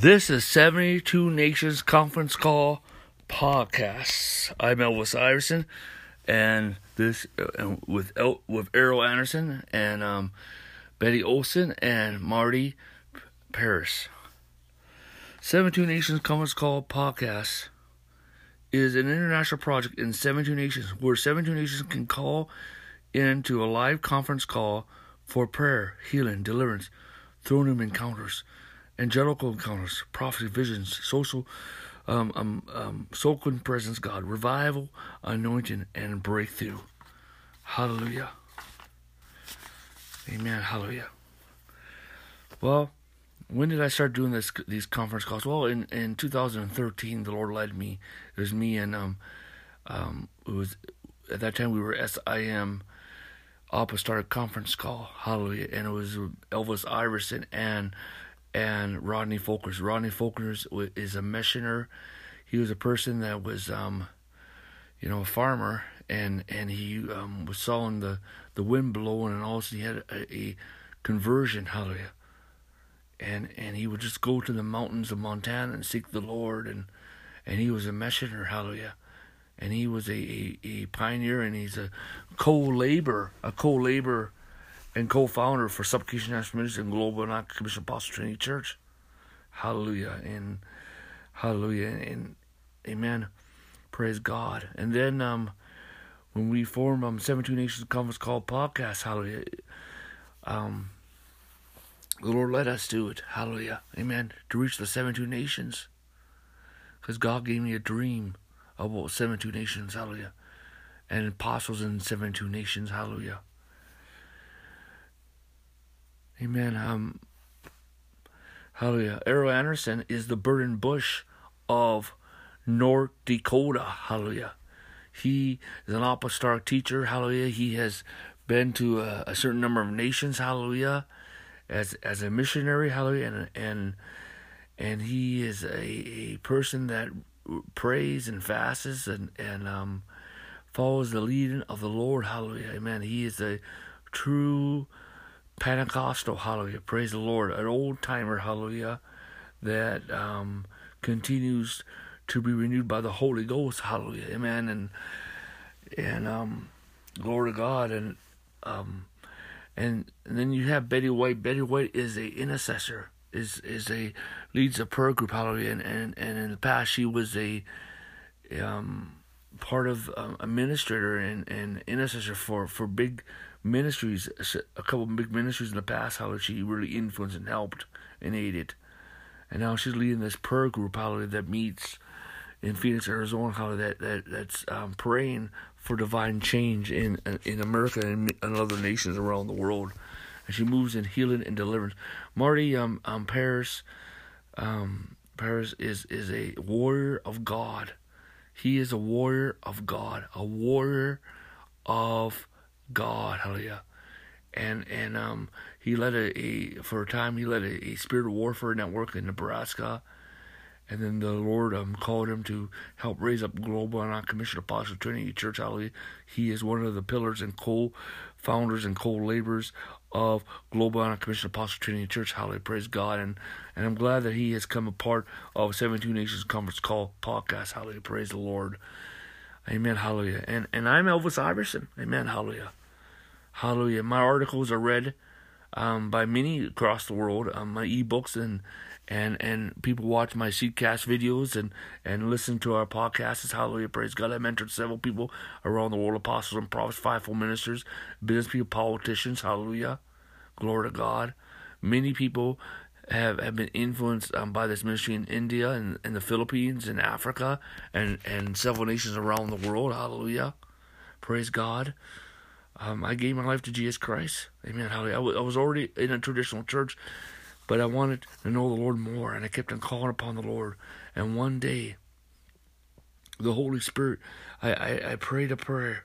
This is 72 Nations Conference Call Podcast. I'm Elvis Iverson, and this uh, with El, with Erryl Anderson and um, Betty Olson and Marty Paris. 72 Nations Conference Call Podcast is an international project in 72 nations where 72 nations can call into a live conference call for prayer, healing, deliverance, throne room encounters angelical encounters, prophecy, visions, social, um, um, um, soul presence, God, revival, anointing, and breakthrough. Hallelujah. Amen. Hallelujah. Well, when did I start doing this these conference calls? Well, in, in 2013, the Lord led me. It was me and um, um, it was at that time we were SIM Apostolic Conference Call. Hallelujah, and it was Elvis Iverson and and Rodney Folkers. Rodney Folkers is a missioner. He was a person that was, um, you know, a farmer, and and he um, was sawing the the wind blowing, and also he had a, a conversion. Hallelujah. And and he would just go to the mountains of Montana and seek the Lord, and and he was a missioner. Hallelujah. And he was a, a, a pioneer, and he's a co-labor, a co-labor and co-founder for Supplication National Ministry and Global and Commission Apostle Trinity Church. Hallelujah and hallelujah and amen. Praise God. And then um, when we formed um 72 Nations Conference called podcast, hallelujah. Um, the Lord led us to it. Hallelujah. Amen. To reach the 72 nations. Because God gave me a dream about 72 nations. Hallelujah. And apostles in 72 nations. Hallelujah. Amen. Um, hallelujah. Erryl Anderson is the Burden Bush of North Dakota. Hallelujah. He is an apostolic teacher. Hallelujah. He has been to a, a, certain number of nations. Hallelujah. As as a missionary. Hallelujah. And and and he is a, a person that prays and fasts and and um follows the leading of the Lord. Hallelujah. Amen. He is a true Pentecostal, hallelujah, praise the Lord, an old timer, hallelujah, that um, continues to be renewed by the Holy Ghost, hallelujah, amen, and and um, glory to God, and um, and, and then you have Betty White. Betty White is a intercessor, is is a leads a prayer group, hallelujah, and and, and in the past she was a um part of um, administrator and, and intercessor for for big ministries, a couple big ministries in the past, how she really influenced and helped and aided. And now she's leading this prayer group, how that meets in Phoenix, Arizona, how that, that that's um, praying for divine change in in America and in other nations around the world. And she moves in healing and deliverance. Marty um, um Paris um Paris is is a warrior of God. He is a warrior of God, a warrior of God, hallelujah. And and um he led a, a for a time he led a, a spirit warfare network in Nebraska. And then the Lord um, called him to help raise up Global and Commission Apostle Trinity Church. Hallelujah. He is one of the pillars and co-founders and co-laborers of Global and Commission Apostle Trinity Church. Hallelujah. Praise God. And and I'm glad that he has come a part of 72 Nations Conference Call podcast. Hallelujah. Praise the Lord. Amen. Hallelujah. And and I'm Elvis Iverson. Amen. Hallelujah. Hallelujah. My articles are read um, by many across the world. Um, my ebooks and and and people watch my seedcast videos and and listen to our podcasts. Hallelujah, praise God. I mentored several people around the world: apostles and prophets, fivefold ministers, business people, politicians. Hallelujah, glory to God. Many people have, have been influenced um, by this ministry in India and, and the Philippines and Africa and, and several nations around the world. Hallelujah. Praise God. Um, I gave my life to Jesus Christ. Amen. I, I was already in a traditional church, but I wanted to know the Lord more, and I kept on calling upon the Lord. And one day, the Holy Spirit, I, I, I prayed a prayer,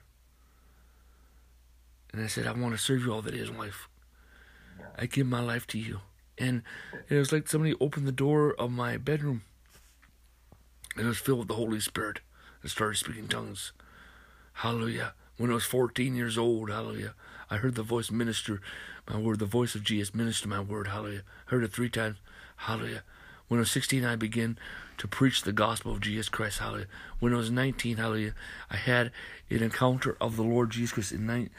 and I said, I want to serve you all that is life. I give my life to you. And it was like somebody opened the door of my bedroom, and it was filled with the Holy Spirit, and started speaking tongues. Hallelujah when I was 14 years old, hallelujah. I heard the voice minister my word, the voice of Jesus minister my word, hallelujah. Heard it three times, hallelujah. When I was 16, I began to preach the gospel of Jesus Christ. Hallelujah. When I was 19, hallelujah, I had an encounter of the Lord Jesus Christ in, nine,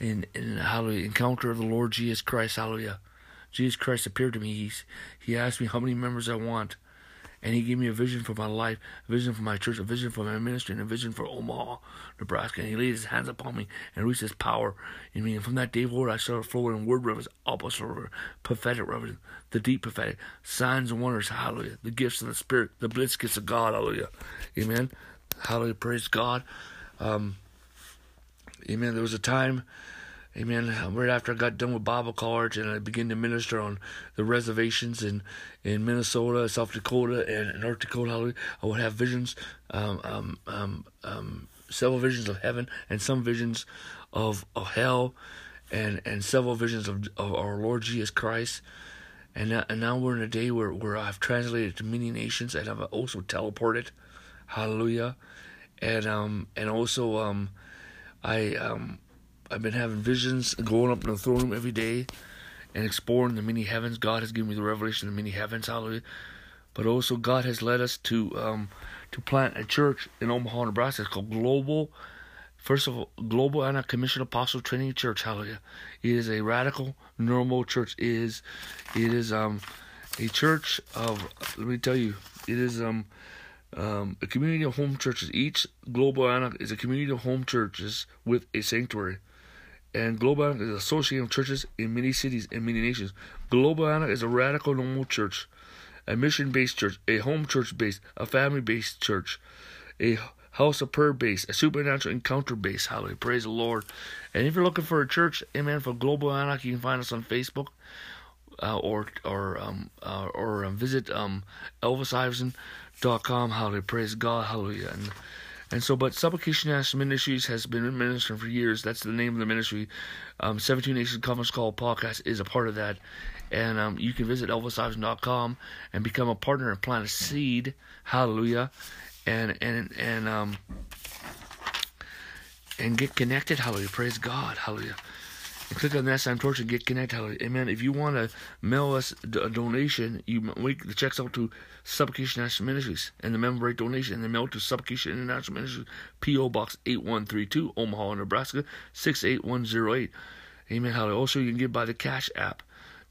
in, in hallelujah, encounter of the Lord Jesus Christ. Hallelujah. Jesus Christ appeared to me. He's, he asked me how many members I want. And he gave me a vision for my life, a vision for my church, a vision for my ministry, and a vision for Omaha, Nebraska. And he laid his hands upon me and released his power in me. And from that day forward, I started flowing in word reverence, apostle reverence, prophetic reverence, the deep prophetic, signs and wonders, hallelujah, the gifts of the Spirit, the blitz gifts of God, hallelujah. Amen. Hallelujah. Praise God. Um, amen. There was a time Amen. Right after I got done with Bible college and I began to minister on the reservations in, in Minnesota, South Dakota, and North Dakota, I would have visions, um, um, um, um, several visions of heaven and some visions of, of hell and, and several visions of, of our Lord Jesus Christ. And now, and now we're in a day where, where I've translated to many nations and I've also teleported. Hallelujah. And um and also um I um I've been having visions, going up in the throne room every day, and exploring the many heavens. God has given me the revelation of the many heavens. Hallelujah. But also, God has led us to um, to plant a church in Omaha, Nebraska. It's called Global. First of all, Global Anna Commission Apostle Training Church. Hallelujah. It is a radical, normal church. It is it is um a church of. Let me tell you, it is um um, a community of home churches. Each global Anna is a community of home churches with a sanctuary and Global is associated with churches in many cities and many nations. Global is a radical normal church, a mission based church, a home church based, a family based church, a house of prayer based, a supernatural encounter based. Hallelujah. Praise the Lord. And if you're looking for a church, amen, for Global Anak, you can find us on Facebook. Uh, or or um uh, or um, visit um elvisiverson.com. Hallelujah, praise God, hallelujah. And and so, but Supplication National Ministries has been ministering for years. That's the name of the ministry. Um, 17 Nations Conference Call podcast is a part of that. And um, you can visit elvisiverson.com and become a partner and plant a seed. Hallelujah. And, and, and, um, and get connected. Hallelujah. Praise God. Hallelujah click on that sign torch and get connected. Amen. If you want to mail us a donation, you make the checks out to Supplication National Ministries and the member rate donation and the mail to Supplication International Ministries, P.O. Box 8132, Omaha, Nebraska 68108. Amen. Hallelujah. Also, you can give by the Cash App.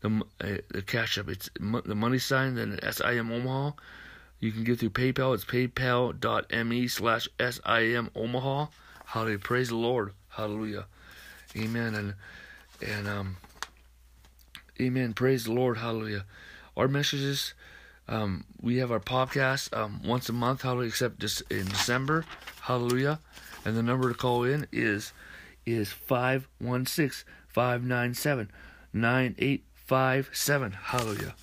The, uh, the Cash App, it's the money sign, then SIM Omaha. You can get through PayPal. It's paypal.me slash SIM Omaha. Hallelujah. Praise the Lord. Hallelujah. Amen. And and um, amen. Praise the Lord. Hallelujah. Our messages, um, we have our podcast um, once a month. Hallelujah. Except just in December. Hallelujah. And the number to call in is is 516 597 9857. Hallelujah.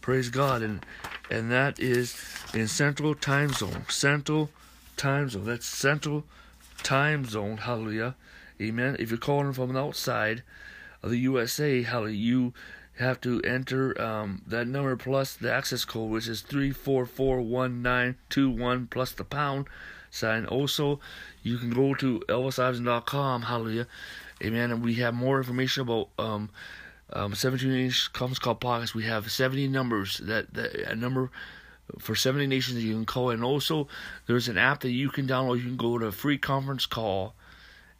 Praise God. And and that is in Central Time Zone. Central Time Zone. That's Central Time Zone. Hallelujah. Amen. If you're calling from outside, of the USA, how you have to enter um, that number plus the access code, which is three four four one nine two one plus the pound sign. Also, you can go to elvisiverson.com. Hallelujah, amen. And we have more information about um, um, 17 inch conference call podcast. We have 70 numbers that, that a number for 70 nations that you can call. And also, there's an app that you can download. You can go to free conference call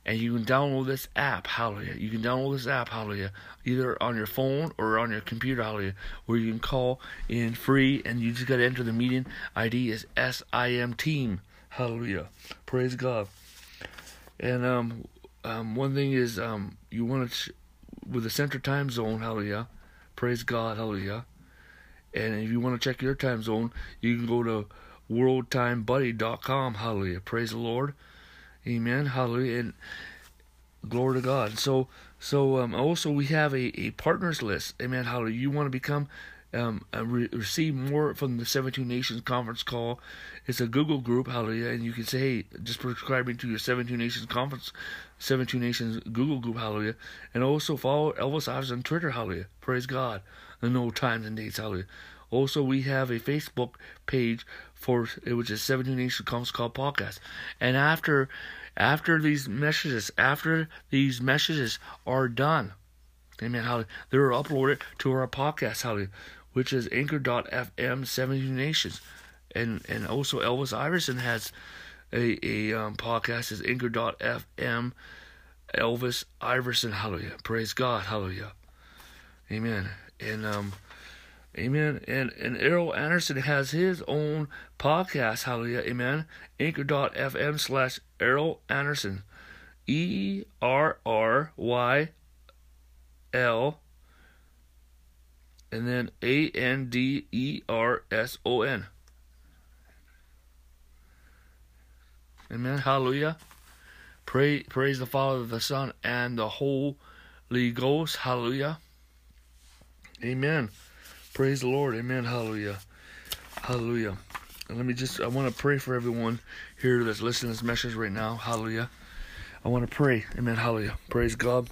and you can download this app, hallelujah. You can download this app, hallelujah, either on your phone or on your computer, hallelujah, where you can call in free and you just got to enter the meeting ID is SIM Team, hallelujah. Praise God. And um, um, one thing is um, you want to, ch- with the Central Time Zone, hallelujah, praise God, hallelujah. And if you want to check your time zone, you can go to worldtimebuddy.com, hallelujah, praise the Lord. Amen. Hallelujah. And glory to God. So, so um, also we have a, a partners list. Amen. Hallelujah. You want to become um, re- receive more from the 17 Nations conference call. It's a Google group, hallelujah, and you can say, hey, just subscribing to your 17 Nations conference, 17 Nations Google group, hallelujah, and also follow Elvis Ives on Twitter, hallelujah, praise God, and no times and dates, hallelujah. Also, we have a Facebook page for which is 17 Nations Conference Call podcast. And after after these messages, after these messages are done, Amen. Hallelujah. They're uploaded to our podcast. Hallelujah. which is Anchor.fm 72 Nations. And and also Elvis Iverson has a, a um, podcast is Anchor.fm Elvis Iverson. Hallelujah. Praise God. Hallelujah. Amen. And um Amen. And and Erryl Anderson has his own podcast. Hallelujah. Amen. Anchor.fm slash Erryl Anderson. E R R Y L and then A N D E R S O N. Amen. Hallelujah. Pray, praise the Father, the Son, and the Holy Ghost. Hallelujah. Amen. Praise the Lord. Amen. Hallelujah. Hallelujah. And let me just, I want to pray for everyone here that's listening to this message right now. Hallelujah. I want to pray. Amen. Hallelujah. Praise God.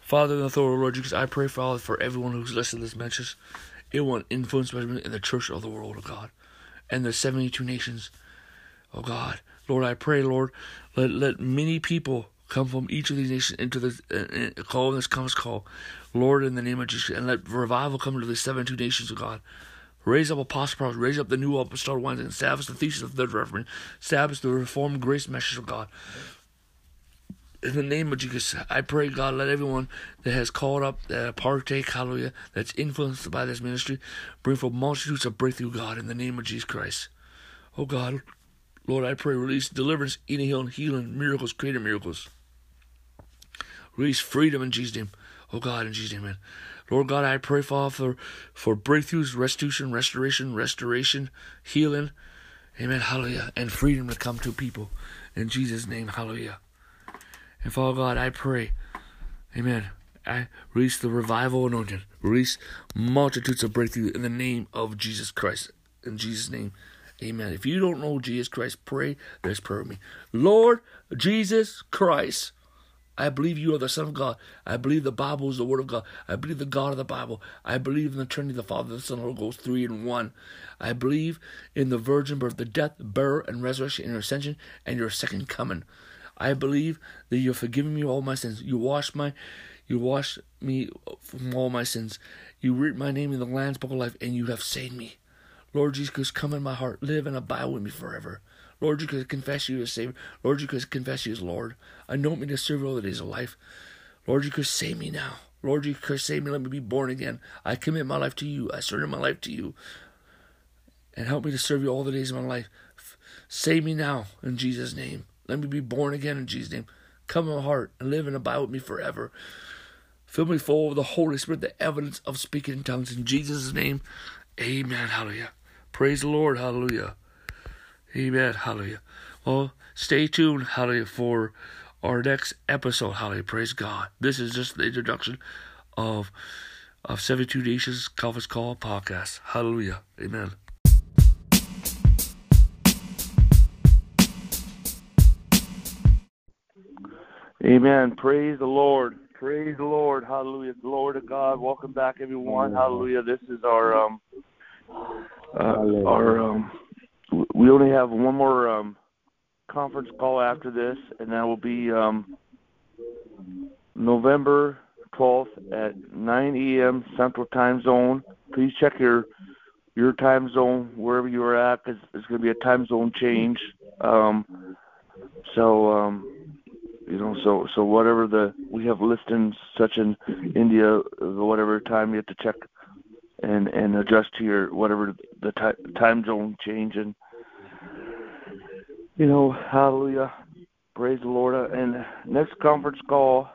Father, in the authority of Lord Jesus, I pray, Father, for everyone who's listening to this message. It will influence in the church of the world, of God, and the 72 nations, oh God. Lord, I pray, Lord, let, let many people come from each of these nations into the uh, uh call this comes call. Lord, in the name of Jesus, and let revival come into the 72 nations, of God. Raise up apostle prophets, raise up the new apostolic ones, and establish the thesis of the third reverend, establish the reformed grace message of God. In the name of Jesus, I pray, God, let everyone that has called up, that partake, hallelujah, that's influenced by this ministry, bring forth multitudes of breakthrough, God, in the name of Jesus Christ. Oh, God, Lord, I pray, release deliverance, eating, healing, healing, miracles, creative miracles. Release freedom in Jesus' name. Oh, God, in Jesus' name, man. Lord God, I pray, Father, for, for breakthroughs, restitution, restoration, restoration, healing. Amen. Hallelujah. And freedom to come to people. In Jesus' name. Hallelujah. And Father God, I pray, Amen. I release the revival anointing, release multitudes of breakthrough in the name of Jesus Christ. In Jesus' name, Amen. If you don't know Jesus Christ, pray this prayer with me. Lord Jesus Christ, I believe you are the Son of God. I believe the Bible is the Word of God. I believe the God of the Bible. I believe in the Trinity, the Father, the Son, the Holy Ghost, three in one. I believe in the virgin birth, the death, burial, and resurrection, and your ascension, and your second coming. I believe that you have forgiven me all my sins. You washed my you washed me from all my sins. You wrote my name in the Lamb's Book of Life, and you have saved me. Lord Jesus, come in my heart, live and abide with me forever. Lord Jesus, confess you as Savior. Lord Jesus, confess you as Lord. Anoint me to serve you all the days of life. Lord Jesus, save me now. Lord Jesus, save me. Let me be born again. I commit my life to you. I surrender my life to you. And help me to serve you all the days of my life. Save me now in Jesus' name. Let me be born again in Jesus' name. Come in my heart and live and abide with me forever. Fill me full of the Holy Spirit, the evidence of speaking in tongues. In Jesus' name, amen. Hallelujah. Praise the Lord. Hallelujah. Amen. Hallelujah. Well, stay tuned. Hallelujah. For our next episode. Hallelujah. Praise God. This is just the introduction of of 72 Nations Conference Call podcast. Hallelujah. Amen. Amen. Praise the Lord. Praise the Lord. Hallelujah. Glory to God. Welcome back, everyone. Hallelujah. This is our um uh, our um we only have one more um conference call after this, and that will be um November 12th at 9 a.m. Central Time Zone. Please check your your time zone wherever you are at, because there's going to be a time zone change. Um, so um, you know so so whatever the we have listings such in india whatever time you have to check and and adjust to your whatever the t- time zone change and you know hallelujah. Praise the lord. And next conference call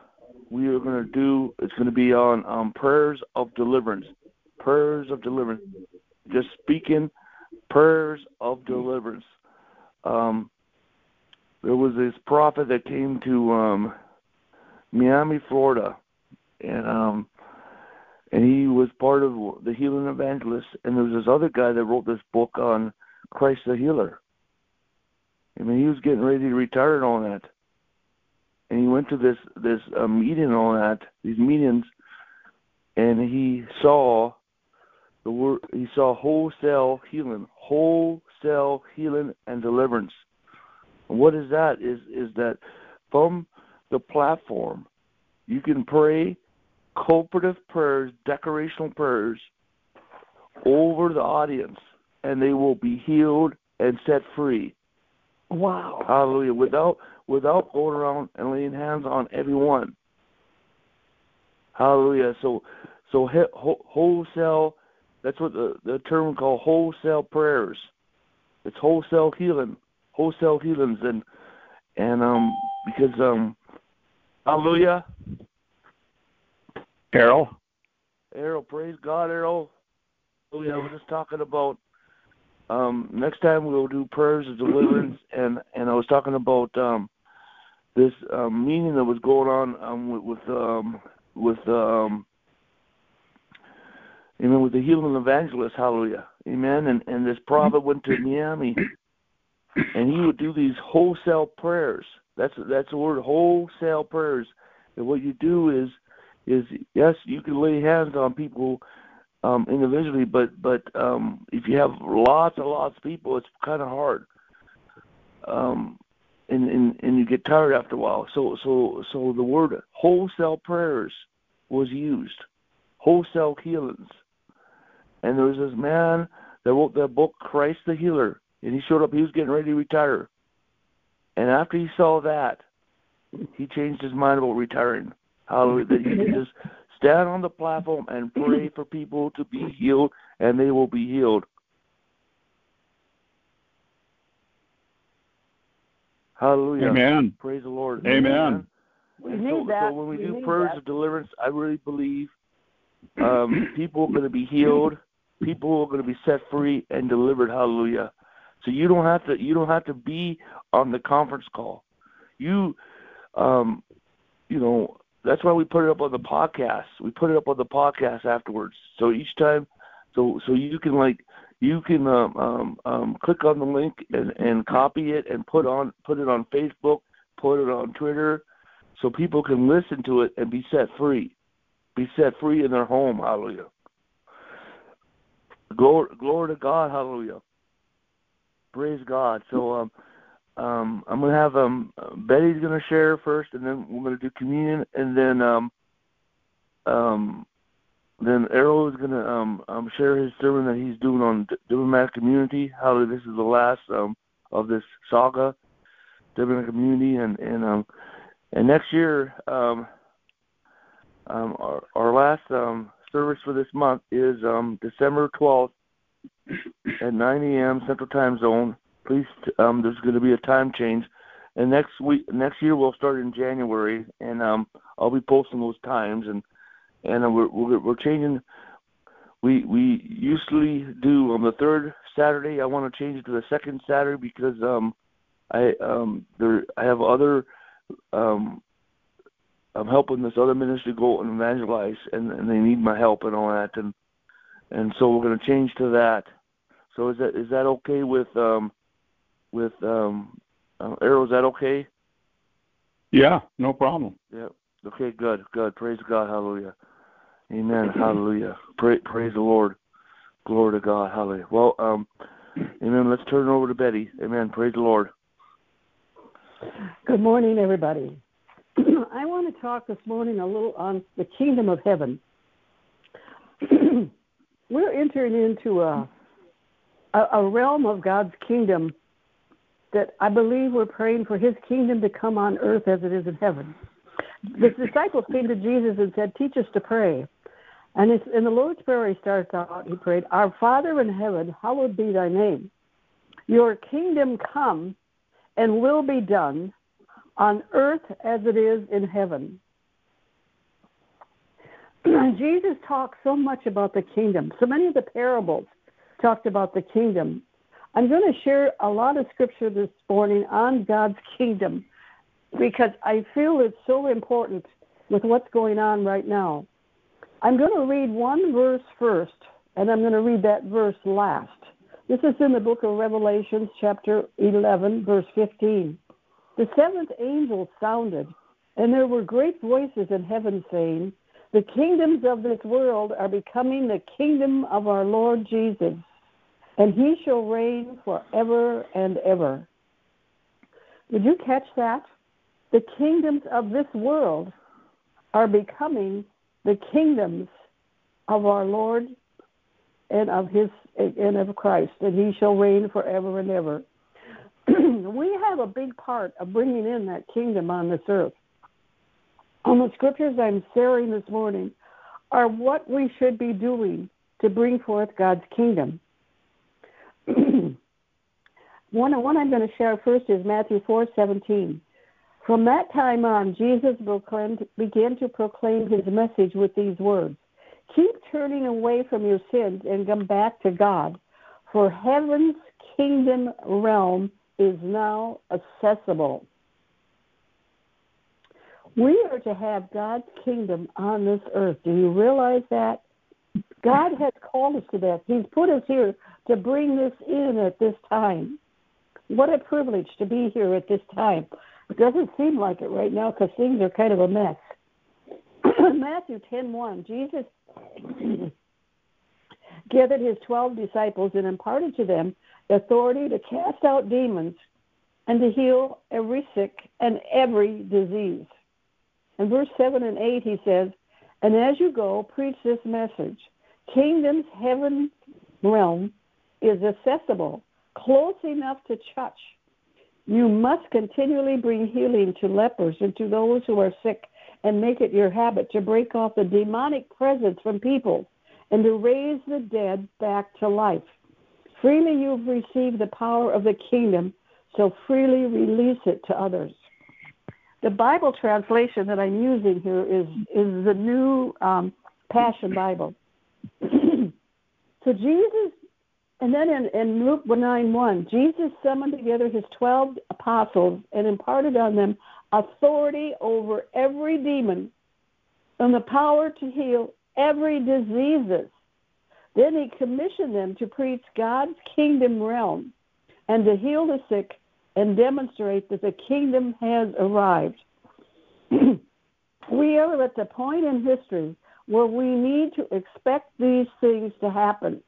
we are going to do it's going to be on um prayers of deliverance. Prayers of deliverance. Just speaking prayers of deliverance. Um there was this prophet that came to um Miami, Florida, and um and he was part of the healing evangelists. And there was this other guy that wrote this book on Christ the Healer. I mean, he was getting ready to retire and all that. And he went to this this uh, meeting and all that, these meetings, and he saw the word. He saw wholesale healing, wholesale healing and deliverance. And what is that? Is is that from the platform you can pray cooperative prayers, decorational prayers over the audience, and they will be healed and set free. Wow. Hallelujah. Without without going around and laying hands on everyone. Hallelujah. So so wholesale that's what the the term called wholesale prayers. It's wholesale healing, wholesale healings, and and um because um hallelujah. Erryl. Erryl, praise God, Erryl. Oh yeah, we're just talking about um next time we'll do prayers of deliverance and and I was talking about um this um meeting that was going on um with, with um with um Amen. With the healing evangelist, hallelujah. Amen. And and this prophet went to Miami and he would do these wholesale prayers. That's that's the word wholesale prayers. And what you do is is yes, you can lay hands on people um individually, but but um if you have lots and lots of people it's kinda hard. Um and, and and you get tired after a while. So so so the word wholesale prayers was used. Wholesale healings and there was this man that wrote the book Christ the Healer, and he showed up. He was getting ready to retire, and after he saw that, he changed his mind about retiring. Hallelujah! That he could just stand on the platform and pray for people to be healed, and they will be healed. Hallelujah. Amen. Praise the Lord. Amen. We need so, that. So when we, we do prayers that. of deliverance, I really believe um, people are going to be healed people are going to be set free and delivered. Hallelujah. So you don't have to you don't have to be on the conference call. You um you know, that's why we put it up on the podcast. We put it up on the podcast afterwards. So each time so so you can like you can um um, um click on the link and, and copy it and put on put it on Facebook, put it on Twitter so people can listen to it and be set free. Be set free in their home. Hallelujah. Glory, glory to God, hallelujah. Praise God. So um, um, I'm gonna have um, Betty's gonna share first, and then we're gonna do communion, and then um, um, then Erryl is gonna um, um, share his sermon that he's doing on Diplomatic Community. How this is the last um, of this saga, Diplomatic Community, and and um, and next year um, um, our our last um, service for this month is um, December 12th at 9 a.m. Central Time Zone. Please, um, there's going to be a time change, and next week, next year we'll start in January, and um, I'll be posting those times, and and uh, we're, we're changing. We we usually do on the third Saturday. I want to change it to the second Saturday because um, I um there I have other um I'm helping this other ministry go and evangelize, and, and they need my help and all that, and and so we're going to change to that. So is that is that okay with um with um uh, Erryl? Is that okay? Yeah, no problem. Yeah. Okay. Good. Good. Praise God. Hallelujah. Amen. Hallelujah. Pray, praise the Lord. Glory to God. Hallelujah. Well, um, Amen. Let's turn it over to Betty. Amen. Praise the Lord. Good morning, everybody. I want to talk this morning a little on the kingdom of heaven. We're entering into a, a, a realm of God's kingdom that I believe we're praying for His kingdom to come on earth as it is in heaven. The disciples came to Jesus and said, "Teach us to pray." And it's, in the Lord's Prayer, he starts out. He prayed, "Our Father in heaven, hallowed be Thy name. Your kingdom come, and will be done." on earth as it is in heaven. Jesus talked so much about the kingdom. So many of the parables talked about the kingdom. I'm going to share a lot of scripture this morning on God's kingdom because I feel it's so important with what's going on right now. I'm going to read one verse first, and I'm going to read that verse last. This is in the book of Revelations, chapter 11, verse 15. The seventh angel sounded, and there were great voices in heaven saying, The kingdoms of this world are becoming the kingdom of our Lord Jesus, and he shall reign forever and ever. Did you catch that? The kingdoms of this world are becoming the kingdoms of our Lord and of his and of Christ, and he shall reign forever and ever. we have a big part of bringing in that kingdom on this earth. On the scriptures I'm sharing this morning are what we should be doing to bring forth God's kingdom. One, one I'm going to share first is Matthew 4:17. From that time on, Jesus began to proclaim his message with these words Keep turning away from your sins and come back to God, for heaven's kingdom realm is now accessible. We are to have God's kingdom on this earth. Do you realize that? God has called us to that. He's put us here to bring this in at this time. What a privilege to be here at this time. It doesn't seem like it right now because things are kind of a mess. Matthew 10:1, Jesus gathered his 12 disciples and imparted to them the authority to cast out demons and to heal every sick and every disease. In verse 7 and 8, he says, And as you go, preach this message Kingdom's heaven realm is accessible, close enough to touch. You must continually bring healing to lepers and to those who are sick, and make it your habit to break off the demonic presence from people and to raise the dead back to life. Freely you've received the power of the kingdom, so freely release it to others. The Bible translation that I'm using here is is the new um, Passion Bible. so Jesus, and then in, in Luke 9 1, Jesus summoned together his 12 apostles and imparted on them authority over every demon and the power to heal every diseases. Then he commissioned them to preach God's kingdom realm and to heal the sick and demonstrate that the kingdom has arrived. we are at the point in history where we need to expect these things to happen.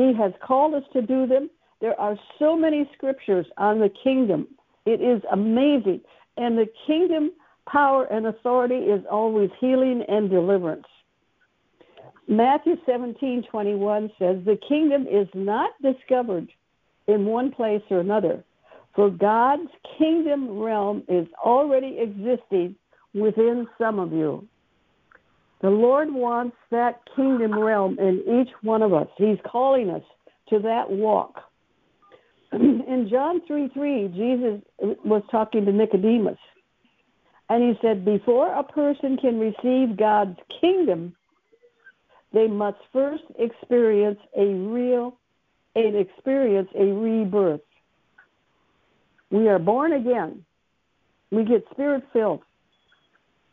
He has called us to do them. There are so many scriptures on the kingdom. It is amazing. And the kingdom power and authority is always healing and deliverance. Matthew 17:21 says, "The kingdom is not discovered in one place or another, for God's kingdom realm is already existing within some of you." The Lord wants that kingdom realm in each one of us. He's calling us to that walk. In John 3 3, Jesus was talking to Nicodemus. And he said, Before a person can receive God's kingdom, they must first experience a real and experience a rebirth. We are born again. We get spirit filled.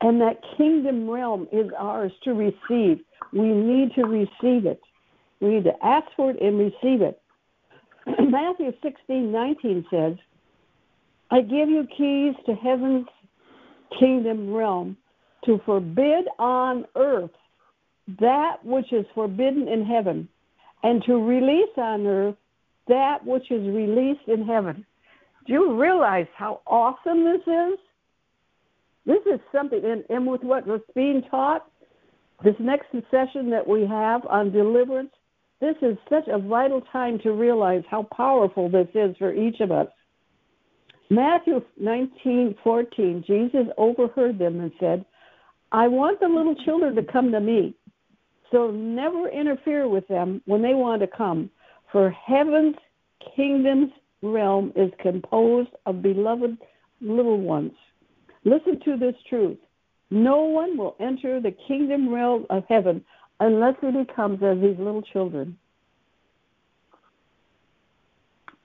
And that kingdom realm is ours to receive. We need to receive it. We need to ask for it and receive it. Matthew 16, 19 says, I give you keys to heaven's kingdom realm to forbid on earth that which is forbidden in heaven, and to release on earth that which is released in heaven. Do you realize how awesome this is? This is something, and, and with what was being taught, this next session that we have on deliverance, this is such a vital time to realize how powerful this is for each of us. Matthew 19:14, Jesus overheard them and said, "I want the little children to come to me, so never interfere with them when they want to come, for heaven's kingdom's realm is composed of beloved little ones." Listen to this truth. No one will enter the kingdom realm of heaven unless he becomes as these little children.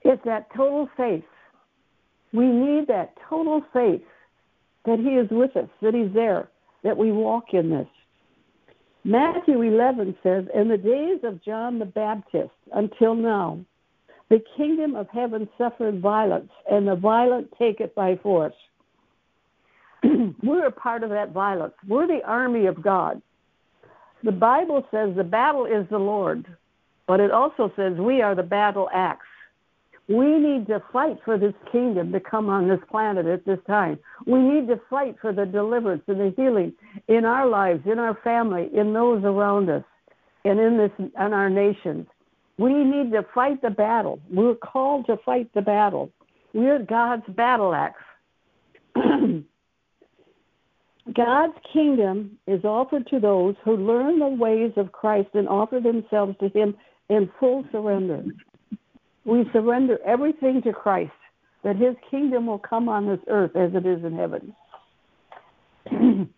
It's that total faith. We need that total faith that he is with us, that he's there, that we walk in this. Matthew 11 says, In the days of John the Baptist until now, the kingdom of heaven suffered violence, and the violent take it by force. We're a part of that violence. We're the army of God. The Bible says the battle is the Lord, but it also says we are the battle axe. We need to fight for this kingdom to come on this planet at this time. We need to fight for the deliverance and the healing in our lives, in our family, in those around us. and in this in our nations. We need to fight the battle. We're called to fight the battle. We're God's battle axe. God's kingdom is offered to those who learn the ways of Christ and offer themselves to Him in full surrender. We surrender everything to Christ, that His kingdom will come on this earth as it is in heaven.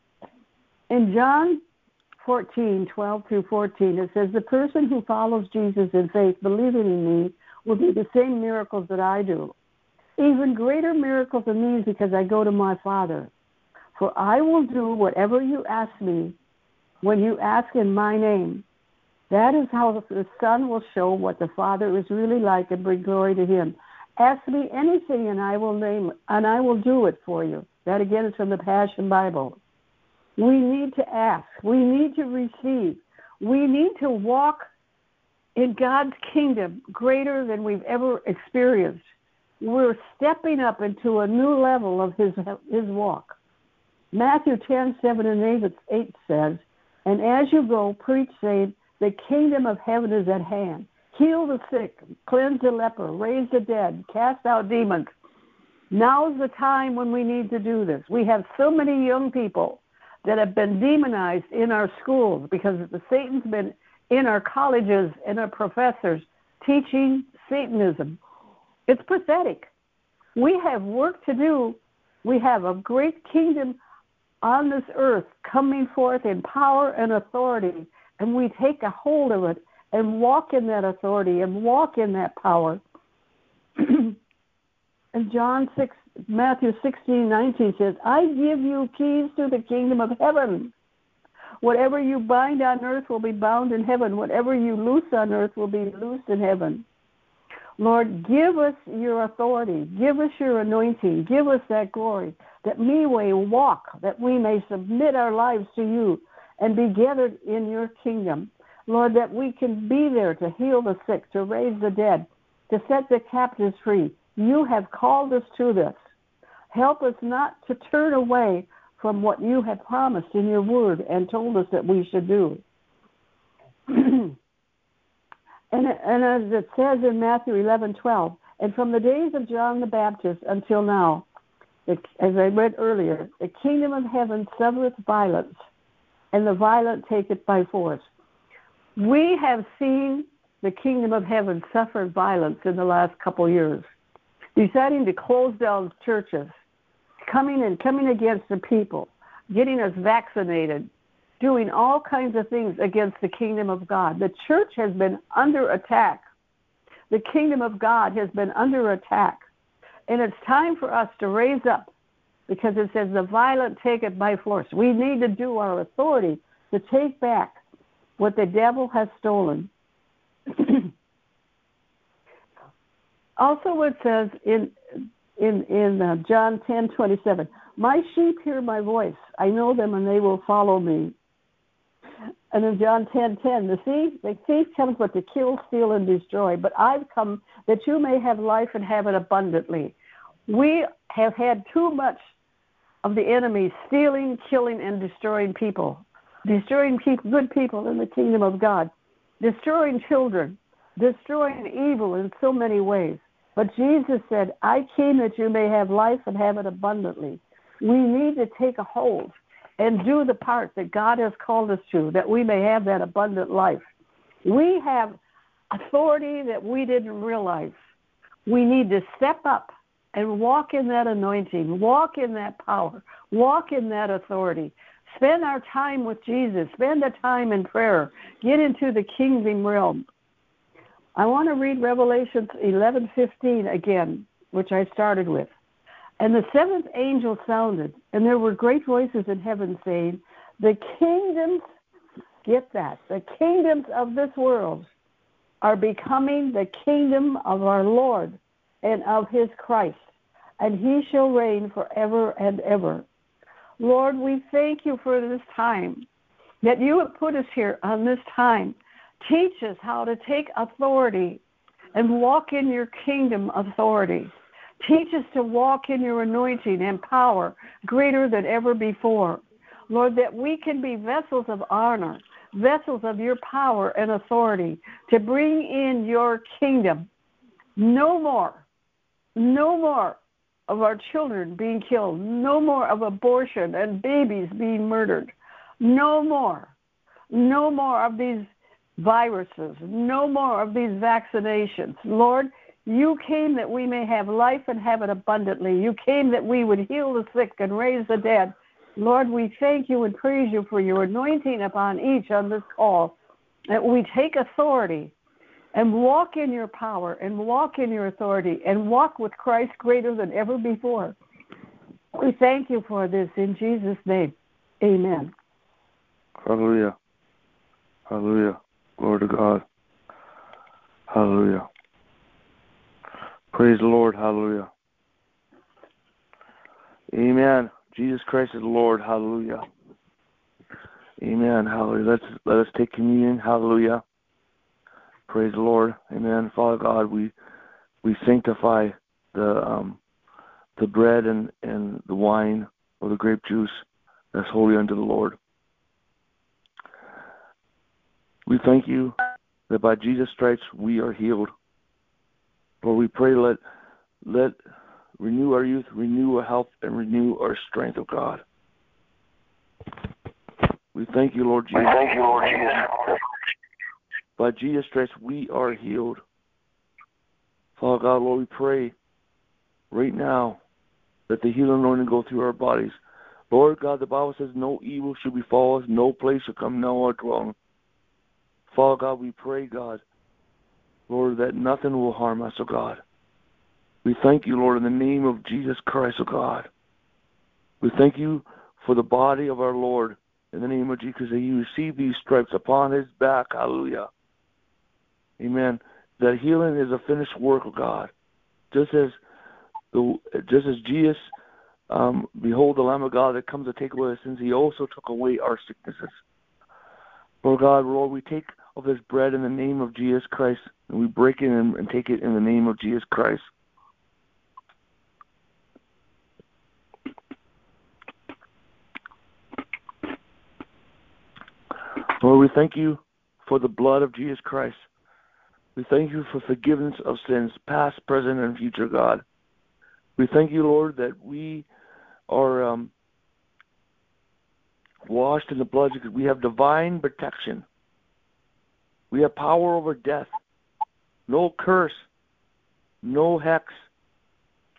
in John 14, 12 through 14, it says, The person who follows Jesus in faith, believing in me, will do the same miracles that I do. Even greater miracles than these because I go to my Father. For I will do whatever you ask me when you ask in my name. That is how the Son will show what the Father is really like and bring glory to him. Ask me anything and I will name it, and I will do it for you. That again is from the Passion Bible. We need to ask. We need to receive. We need to walk in God's kingdom greater than we've ever experienced. We're stepping up into a new level of his his walk. Matthew 10, 7 and 8, 8 says, And as you go, preach, saying, The kingdom of heaven is at hand. Heal the sick, cleanse the leper, raise the dead, cast out demons. Now's the time when we need to do this. We have so many young people that have been demonized in our schools because the Satan's been in our colleges and our professors teaching Satanism. It's pathetic. We have work to do. We have a great kingdom on this earth coming forth in power and authority, and we take a hold of it and walk in that authority and walk in that power. and John 6, Matthew 16, 19 says, I give you keys to the kingdom of heaven. Whatever you bind on earth will be bound in heaven. Whatever you loose on earth will be loosed in heaven. Lord, give us your authority. Give us your anointing. Give us that glory that we may walk, that we may submit our lives to you and be gathered in your kingdom. Lord, that we can be there to heal the sick, to raise the dead, to set the captives free. You have called us to this. Help us not to turn away from what you have promised in your word and told us that we should do. and, and as it says in Matthew 11, 12, and from the days of John the Baptist until now, as I read earlier, the kingdom of heaven suffereth violence, and the violent take it by force. We have seen the kingdom of heaven suffer violence in the last couple years, deciding to close down churches, coming and coming against the people, getting us vaccinated, doing all kinds of things against the kingdom of God. The church has been under attack. The kingdom of God has been under attack. And it's time for us to raise up because it says the violent take it by force. We need to do our authority to take back what the devil has stolen. also, it says in in in uh, John ten twenty seven, "My sheep hear my voice. I know them, and they will follow me." And in John ten ten, the thief the thief comes but to kill, steal, and destroy. But I've come that you may have life and have it abundantly. We have had too much of the enemy stealing, killing, and destroying people, destroying people, good people in the kingdom of God, destroying children, destroying evil in so many ways. But Jesus said, I came that you may have life and have it abundantly. We need to take a hold and do the part that God has called us to, that we may have that abundant life. We have authority that we didn't realize. We need to step up and walk in that anointing, walk in that power, walk in that authority. Spend our time with Jesus, spend the time in prayer, get into the kingdom realm. I want to read Revelations 11:15 again, which I started with. And the seventh angel sounded, and there were great voices in heaven saying, The kingdoms, get that, the kingdoms of this world are becoming the kingdom of our Lord and of his Christ, and he shall reign forever and ever. Lord, we thank you for this time, that you have put us here on this time. Teach us how to take authority and walk in your kingdom authority. Teach us to walk in your anointing and power greater than ever before. Lord, that we can be vessels of honor, vessels of your power and authority to bring in your kingdom. No more, no more of our children being killed, no more of abortion and babies being murdered, no more, no more of these viruses, no more of these vaccinations. Lord, you came that we may have life and have it abundantly. You came that we would heal the sick and raise the dead. Lord, we thank you and praise you for your anointing upon each on this call. That we take authority and walk in your power and walk in your authority and walk with Christ greater than ever before. We thank you for this in Jesus' name. Amen. Hallelujah. Hallelujah. Glory to God. Hallelujah. Praise the Lord. Hallelujah. Amen. Jesus Christ is Lord. Hallelujah. Amen. Hallelujah. Let's let us take communion. Hallelujah. Praise the Lord. Amen. Father God, we we sanctify the um the bread and, and the wine or the grape juice that's holy unto the Lord. We thank you that by Jesus' stripes we are healed. Lord, we pray let let renew our youth, renew our health, and renew our strength, O oh God. We thank you, Lord Jesus. We thank you, Lord Jesus. By Jesus' stripes we are healed. Father God, Lord, we pray right now that the healing anointing go through our bodies. Lord God, the Bible says no evil should befall us, no place shall come near our dwelling. Father God, we pray, God, Lord, that nothing will harm us, O oh God. We thank you, Lord, in the name of Jesus Christ, O oh God. We thank you for the body of our Lord in the name of Jesus, that you receive these stripes upon his back. Hallelujah. Amen. That healing is a finished work of God. Just as the just as Jesus um, behold the Lamb of God that comes to take away our sins, he also took away our sicknesses. Lord God, Lord, we take of this bread in the name of Jesus Christ, and we break it and, and take it in the name of Jesus Christ. Lord, we thank you for the blood of Jesus Christ. We thank you for forgiveness of sins, past, present, and future, God. We thank you, Lord, that we are um, washed in the blood because we have divine protection. We have power over death. No curse, no hex,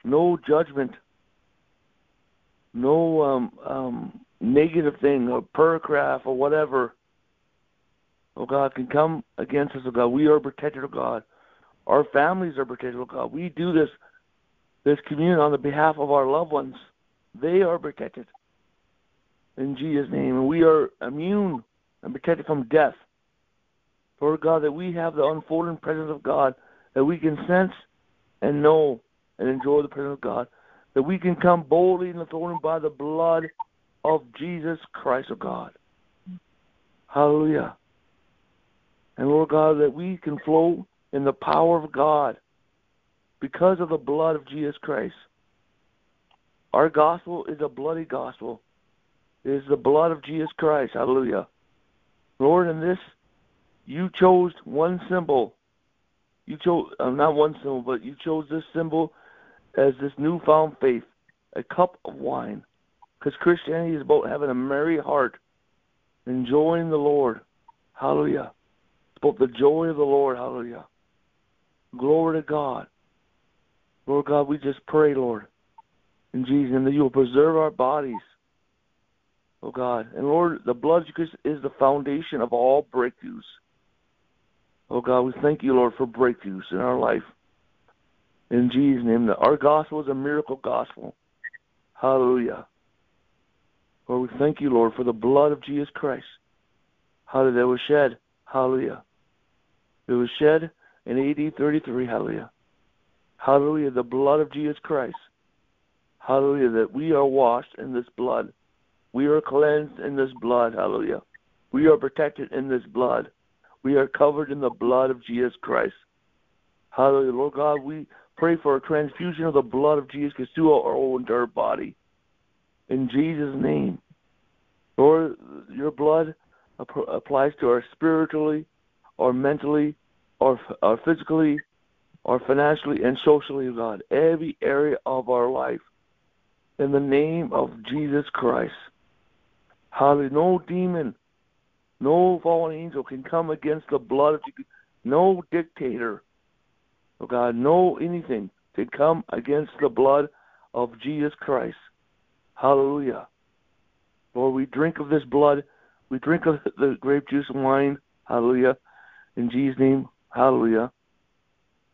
no judgment, no um, um, negative thing, a paragraph or whatever. Oh God, can come against us, oh God. We are protected, oh God. Our families are protected, oh God. We do this this communion on the behalf of our loved ones. They are protected. In Jesus' name. And we are immune and protected from death. Lord God, that we have the unfolding presence of God, that we can sense and know and enjoy the presence of God, that we can come boldly in the throne by the blood of Jesus Christ of God. Hallelujah. And Lord God, that we can flow in the power of God because of the blood of Jesus Christ. Our gospel is a bloody gospel. It is the blood of Jesus Christ. Hallelujah. Lord, in this you chose one symbol. You chose uh, not one symbol, but you chose this symbol as this newfound faith, a cup of wine. Because Christianity is about having a merry heart, enjoying the Lord. Hallelujah. It's about the joy of the Lord. Hallelujah. Glory to God. Lord God, we just pray, Lord, in Jesus, and that you will preserve our bodies. Oh God. And Lord, the blood of Jesus is the foundation of all breakthroughs. Oh God, we thank you, Lord, for breakthroughs in our life. In Jesus' name, our gospel is a miracle gospel. Hallelujah. Lord, we thank you, Lord, for the blood of Jesus Christ. Hallelujah. That was shed. Hallelujah. It was shed in AD 33. Hallelujah. Hallelujah. The blood of Jesus Christ. Hallelujah. That we are washed in this blood. We are cleansed in this blood. Hallelujah. We are protected in this blood. We are covered in the blood of Jesus Christ. Hallelujah. Lord God, we pray for a transfusion of the blood of Jesus Christ through our whole entire body. In Jesus' name. Lord, your blood applies to our spiritually, or mentally, or, or physically, or financially and socially, God. Every area of our life. In the name of Jesus Christ. Hallelujah. No demon, no fallen angel can come against the blood of Jesus. No dictator, oh God, no anything can come against the blood of Jesus Christ. Hallelujah. Lord, we drink of this blood. We drink of the grape juice and wine. Hallelujah. In Jesus' name, hallelujah.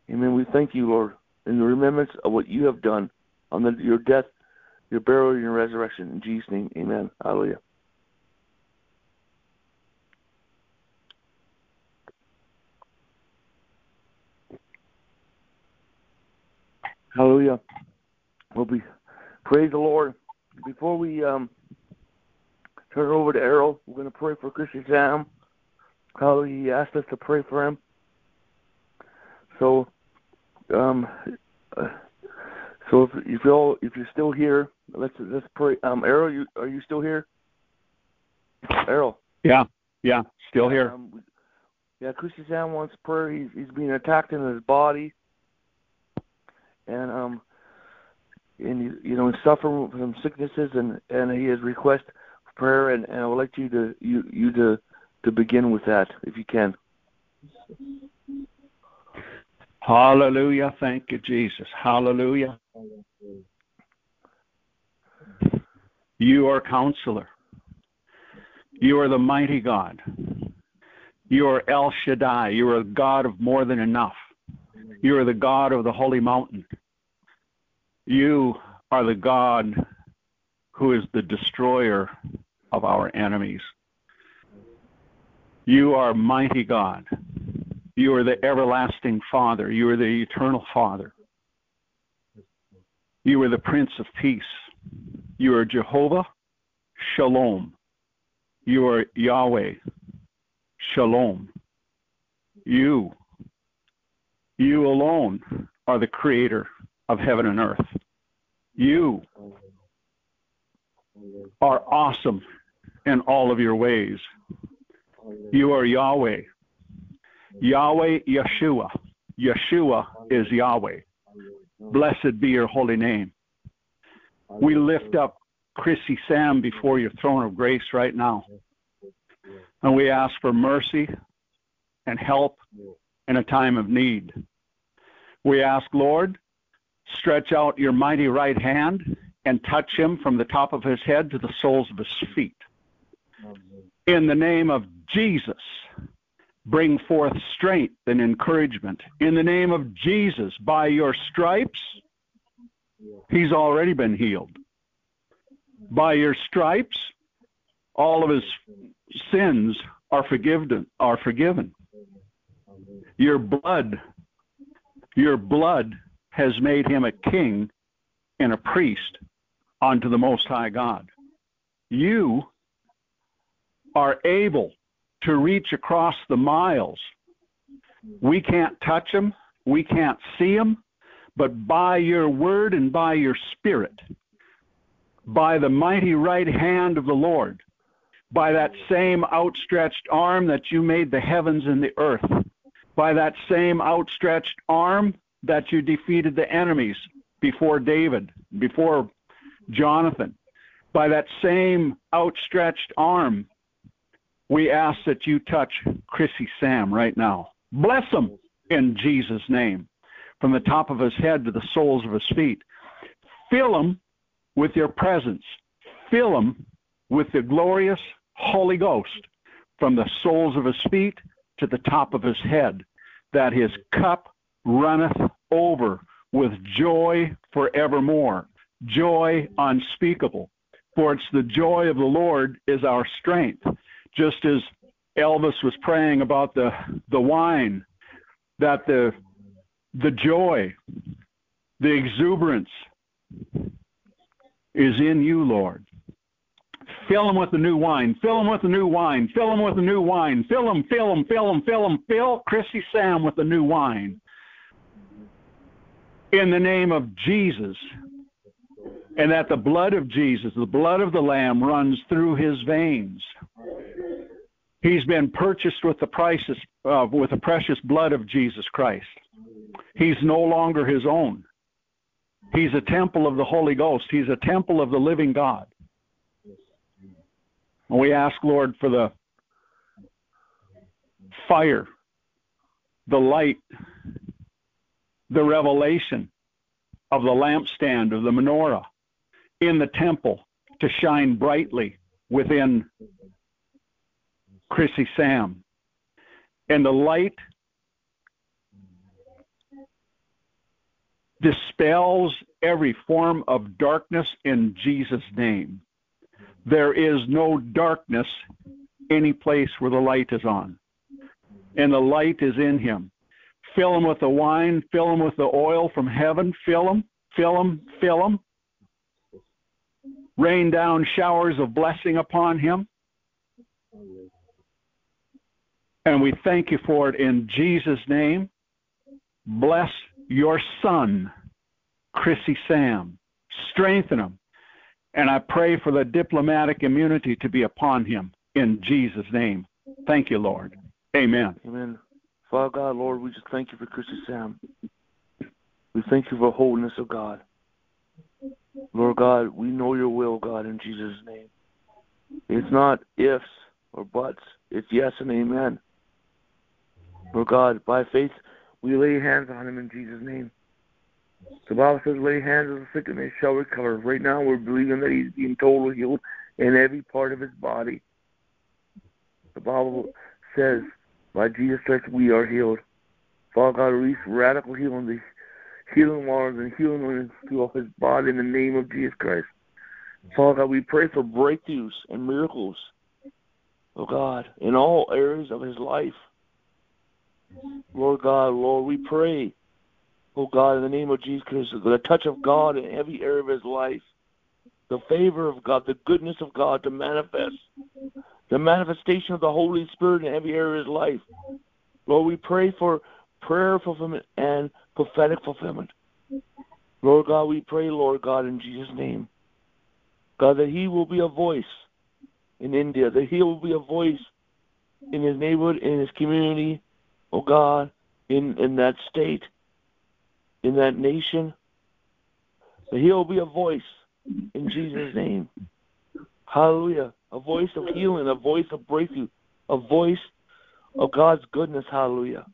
Amen. We thank you, Lord, in the remembrance of what you have done on the, your death, your burial, and your resurrection. In Jesus' name, amen. Hallelujah. Hallelujah. We'll be praise the Lord. Before we um, turn it over to Erryl, we're going to pray for Christian Sam. Hallelujah. He asked us to pray for him. So, um, uh, so if, if you all if you're still here, let's let's pray. Um, Erryl, you are you still here? Erryl. Yeah, yeah, still here. Um, yeah, Christian Sam wants prayer. He's he's being attacked in his body and um and you know suffer from sicknesses and and he has request prayer and, and I would like you to you you to to begin with that if you can. Hallelujah. Thank you, Jesus. Hallelujah. You are counselor. You are the mighty God. You are El Shaddai. You are a God of more than enough. You are the God of the holy mountain. You are the God who is the destroyer of our enemies. You are mighty God. You are the everlasting Father. You are the eternal Father. You are the Prince of Peace. You are Jehovah Shalom. You are Yahweh Shalom. You you alone are the creator of heaven and earth. You are awesome in all of your ways. You are Yahweh. Yahweh Yeshua. Yeshua is Yahweh. Blessed be your holy name. We lift up Chrissy Sam before your throne of grace right now. And we ask for mercy and help in a time of need. We ask, Lord, stretch out your mighty right hand and touch him from the top of his head to the soles of his feet. In the name of Jesus, bring forth strength and encouragement. In the name of Jesus, by your stripes, he's already been healed. By your stripes, all of his sins are forgiven are forgiven. Your blood your blood has made him a king and a priest unto the Most High God. You are able to reach across the miles. We can't touch him, we can't see him, but by your word and by your spirit, by the mighty right hand of the Lord, by that same outstretched arm that you made the heavens and the earth, by that same outstretched arm that you defeated the enemies before David, before Jonathan. By that same outstretched arm, we ask that you touch Chrissy Sam right now. Bless him in Jesus' name, from the top of his head to the soles of his feet. Fill him with your presence. Fill him with the glorious Holy Ghost from the soles of his feet to the top of his head, that his cup runneth over with joy forevermore, joy unspeakable. For it's the joy of the Lord is our strength. Just as Elvis was praying about the, the wine, that the, the joy, the exuberance is in you, Lord. Fill them with the new wine. Fill them with the new wine. Fill them with the new wine. Fill them, fill them, fill them, fill them. Fill Chrissy Sam with the new wine. In the name of Jesus. And that the blood of Jesus, the blood of the Lamb, runs through his veins. He's been purchased with the prices uh, with the precious blood of Jesus Christ. He's no longer his own. He's a temple of the Holy Ghost. He's a temple of the living God. And we ask, Lord, for the fire, the light, the revelation of the lampstand, of the menorah in the temple to shine brightly within Chrissy Sam. And the light dispels every form of darkness in Jesus' name. There is no darkness any place where the light is on. And the light is in him. Fill him with the wine, fill him with the oil from heaven, fill him, fill him, fill him. Rain down showers of blessing upon him. And we thank you for it in Jesus' name. Bless your son, Chrissy Sam. Strengthen him. And I pray for the diplomatic immunity to be upon him in Jesus' name. Thank you, Lord. Amen. Amen. Father God, Lord, we just thank you for Chrissy Sam. We thank you for holiness of God. Lord God, we know your will, God, in Jesus' name. It's not ifs or buts, it's yes and amen. Lord God, by faith, we lay hands on him in Jesus' name. The Bible says, lay hands on the sick and they shall recover. Right now, we're believing that he's being totally healed in every part of his body. The Bible says, by Jesus Christ, we are healed. Father God, release radical healing, the healing waters and healing through his body in the name of Jesus Christ. Father God, we pray for breakthroughs and miracles, oh God, in all areas of his life. Lord God, Lord, we pray, oh God, in the name of Jesus Christ, the touch of God in every area of his life, the favor of God, the goodness of God to manifest, the manifestation of the Holy Spirit in every area of his life. Lord, we pray for prayer fulfillment and prophetic fulfillment. Lord God, we pray, Lord God, in Jesus' name, God, that he will be a voice in India, that he will be a voice in his neighborhood, in his community, oh God, in, in that state, in that nation, that he'll be a voice in Jesus' name. Hallelujah. A voice of healing, a voice of breakthrough, a voice of God's goodness. Hallelujah.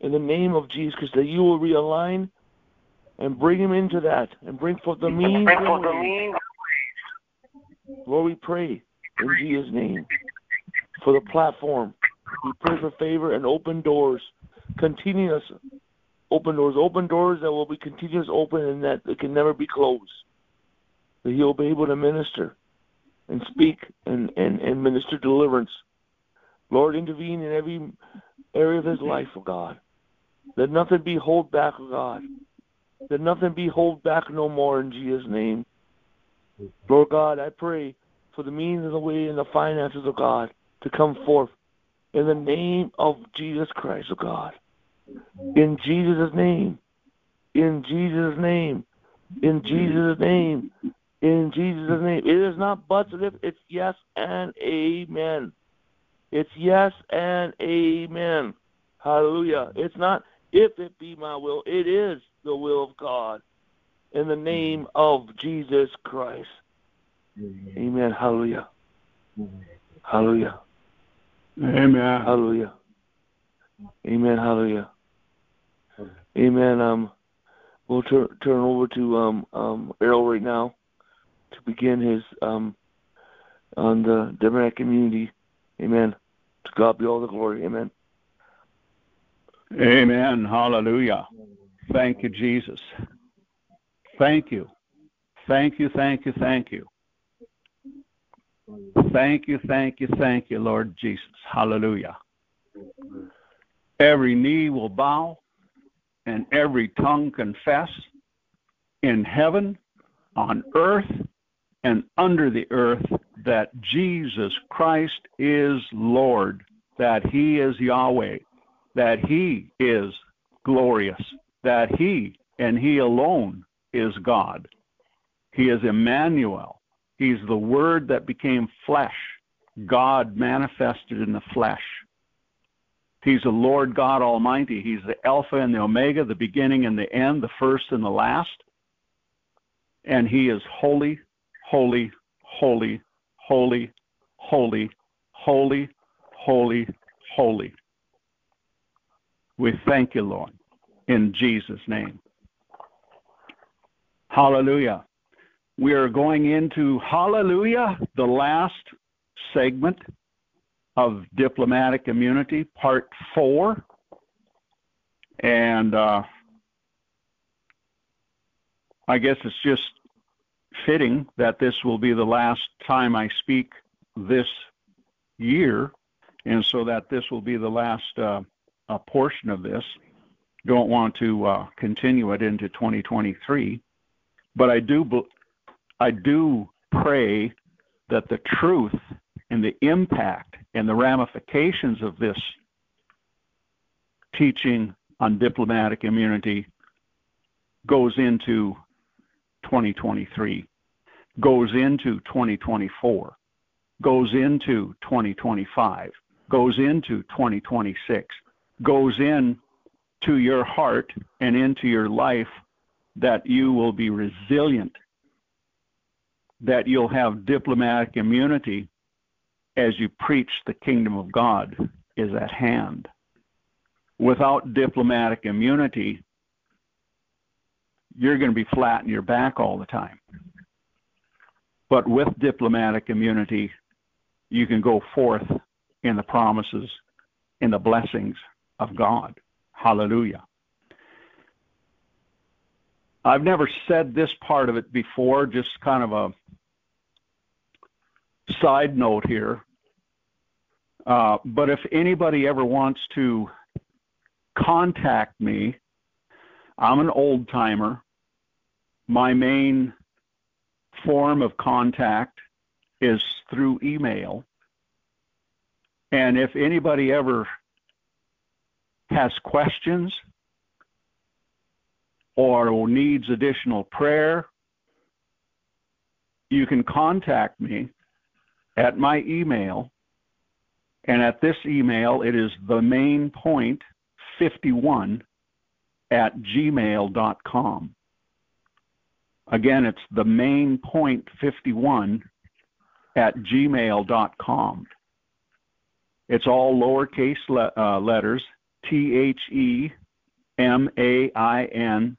In the name of Jesus, because that you will realign and bring him into that and bring forth the means. For the means, Lord, we pray in Jesus' name for the platform we pray for favor and open doors, continuous open doors, open doors that will be continuous open and that they can never be closed. That he'll be able to minister and speak and, and, and minister deliverance. Lord, intervene in every area of his life, oh God. Let nothing be hold back, oh God. Let nothing be hold back no more in Jesus' name. Lord God, I pray for the means and the way and the finances of God to come forth in the name of Jesus Christ, oh God. In Jesus' name. In Jesus' name. In Jesus' name. In Jesus' name. It is not buts and if, it's yes and amen. It's yes and amen. Hallelujah. It's not if it be my will, it is the will of God. In the name of Jesus Christ. Amen. Hallelujah. Hallelujah. Amen. Hallelujah. Amen. Hallelujah. Amen. Um, we'll turn turn over to um um Erryl right now to begin his um on the diplomatic immunity. Amen. To God be all the glory. Amen. Amen. Hallelujah. Thank you, Jesus. Thank you. Thank you, thank you, thank you. Thank you, thank you, thank you, Lord Jesus. Hallelujah. Every knee will bow and every tongue confess in heaven, on earth, and under the earth that Jesus Christ is Lord, that He is Yahweh, that He is glorious, that He and He alone is God. He is Emmanuel, He's the Word that became flesh, God manifested in the flesh. He's the Lord God Almighty. He's the Alpha and the Omega, the beginning and the end, the first and the last. And He is holy, holy, holy, holy, holy, holy, holy, holy. We thank you, Lord, in Jesus' name. Hallelujah. We are going into Hallelujah, the last segment of diplomatic immunity, part four. And uh, I guess it's just fitting that this will be the last time I speak this year, and so that this will be the last uh, portion of this. Don't want to uh, continue it into 2023, but I do I do pray that the truth and the impact and the ramifications of this teaching on diplomatic immunity goes into 2023, goes into 2024, goes into 2025, goes into 2026, goes in to your heart and into your life that you will be resilient, that you'll have diplomatic immunity as you preach the kingdom of God is at hand. Without diplomatic immunity, you're going to be flat in your back all the time. But with diplomatic immunity, you can go forth in the promises, in the blessings of God. Hallelujah. I've never said this part of it before, just kind of a side note here. Uh, but if anybody ever wants to contact me, I'm an old timer. My main form of contact is through email. And if anybody ever has questions or needs additional prayer, you can contact me at my email. And at this email, it is the main point 51 at gmail.com. Again, it's the main point 51 at gmail.com. It's all lowercase le- uh, letters T H E M A I N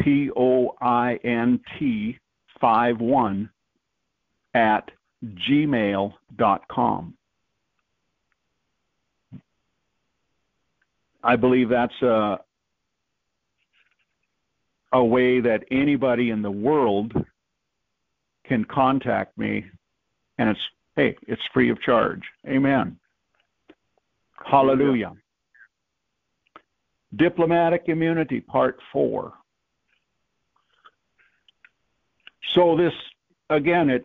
P O I N T 5 1 at gmail.com. I believe that's a, a way that anybody in the world can contact me, and it's, hey, it's free of charge. Amen. Hallelujah. Diplomatic immunity, part four. So, this, again, it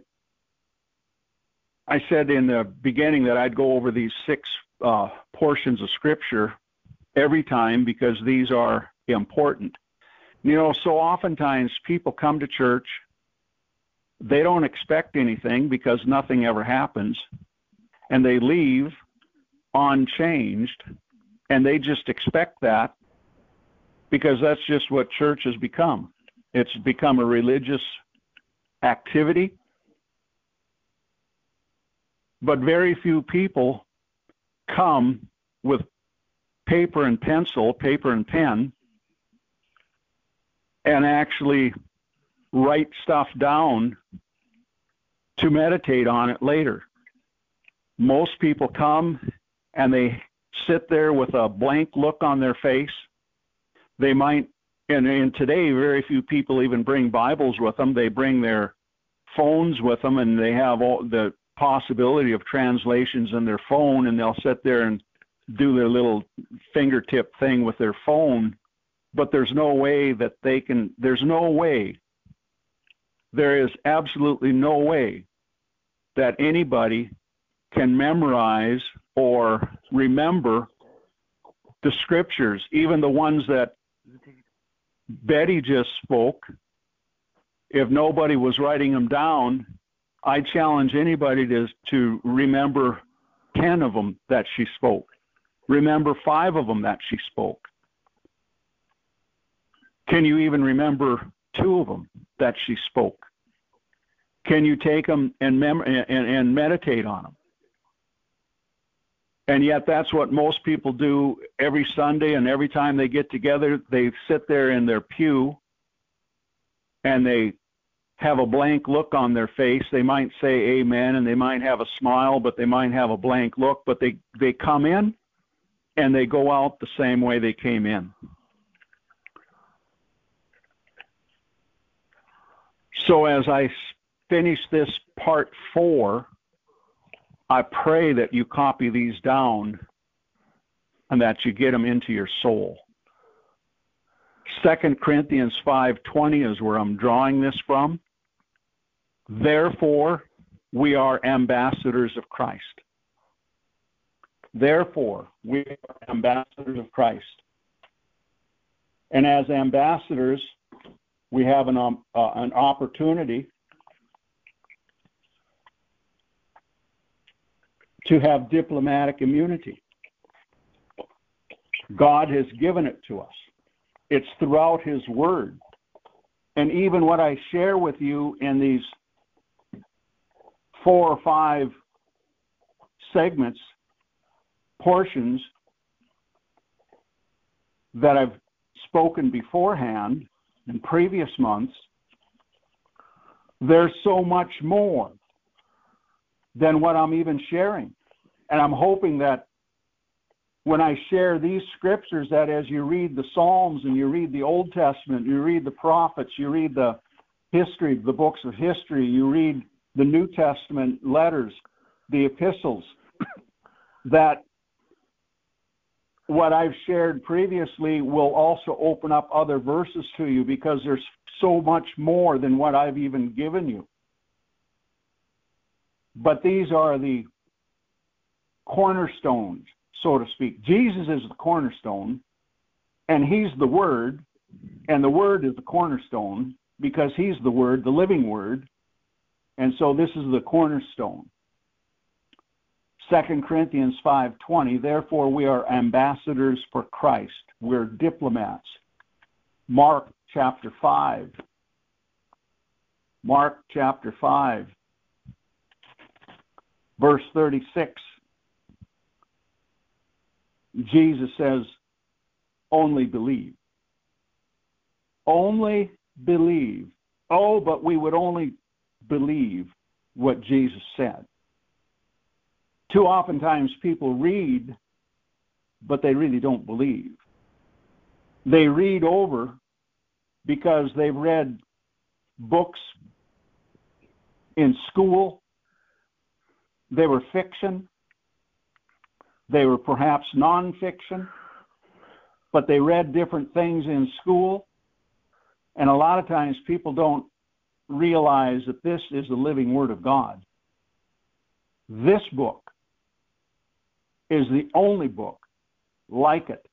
I said in the beginning that I'd go over these six uh, portions of Scripture every time because these are important. You know, so oftentimes people come to church, they don't expect anything because nothing ever happens, and they leave unchanged, and they just expect that because that's just what church has become. It's become a religious activity but very few people come with paper and pencil, paper and pen, and actually write stuff down to meditate on it later. Most people come and they sit there with a blank look on their face. They might, and, and today, very few people even bring Bibles with them. They bring their phones with them and they have all the possibility of translations in their phone and they'll sit there and do their little fingertip thing with their phone but there's no way that they can there's no way there is absolutely no way that anybody can memorize or remember the scriptures even the ones that Betty just spoke. If nobody was writing them down I challenge anybody to, to remember 10 of them that she spoke. Remember five of them that she spoke. Can you even remember two of them that she spoke? Can you take them and, mem- and, and meditate on them? And yet, that's what most people do every Sunday, and every time they get together, they sit there in their pew and they have a blank look on their face. They might say amen and they might have a smile, but they might have a blank look, but they, they come in and they go out the same way they came in. So as I finish this part four, I pray that you copy these down and that you get them into your soul. Second Corinthians 5:20 is where I'm drawing this from. Therefore, we are ambassadors of Christ. Therefore, we are ambassadors of Christ. And as ambassadors, we have an, um, uh, an opportunity to have diplomatic immunity. God has given it to us. It's throughout His Word. And even what I share with you in these four or five segments, portions that I've spoken beforehand in previous months, there's so much more than what I'm even sharing. And I'm hoping that when I share these scriptures, that as you read the Psalms and you read the Old Testament, you read the prophets, you read the history, the books of history, you read the New Testament letters, the epistles, that what I've shared previously will also open up other verses to you because there's so much more than what I've even given you. But these are the cornerstones, so to speak. Jesus is the cornerstone, and He's the Word, and the Word is the cornerstone because He's the Word, the living Word. And so this is the cornerstone. 2 Corinthians 5:20 Therefore we are ambassadors for Christ we're diplomats Mark chapter 5 Mark chapter 5 verse 36, Jesus says, only believe. Only believe. Oh, but we would only believe what Jesus said. Too oftentimes people read, but they really don't believe. They read over because they've read books in school they were fiction. They were perhaps nonfiction, but they read different things in school. And a lot of times people don't realize that this is the living Word of God. This book is the only book like it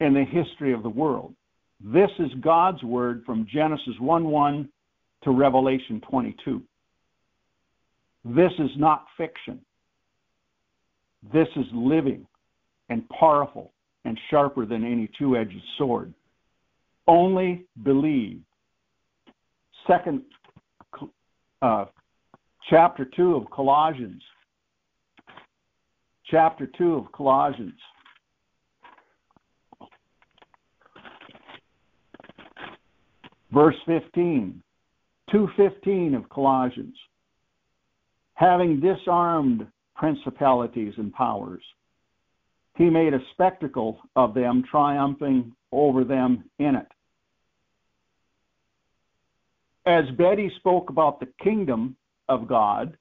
in the history of the world. This is God's Word from Genesis 1 1 to Revelation 22. This is not fiction. This is living and powerful and sharper than any two edged sword. Only believe. Second, uh, chapter 2 of Colossians. Chapter 2 of Colossians. Verse 15. 215 of Colossians having disarmed principalities and powers. He made a spectacle of them, triumphing over them in it. As Betty spoke about the kingdom of God,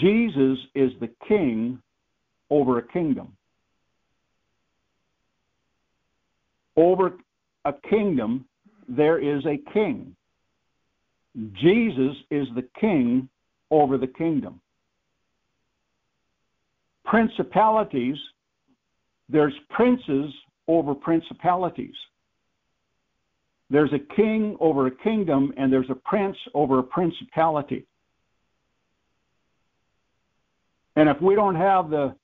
Jesus is the king over a kingdom. Over a kingdom, there is a king. Jesus is the king over the kingdom. Principalities, there's princes over principalities. There's a king over a kingdom, and there's a prince over a principality. And if we don't have the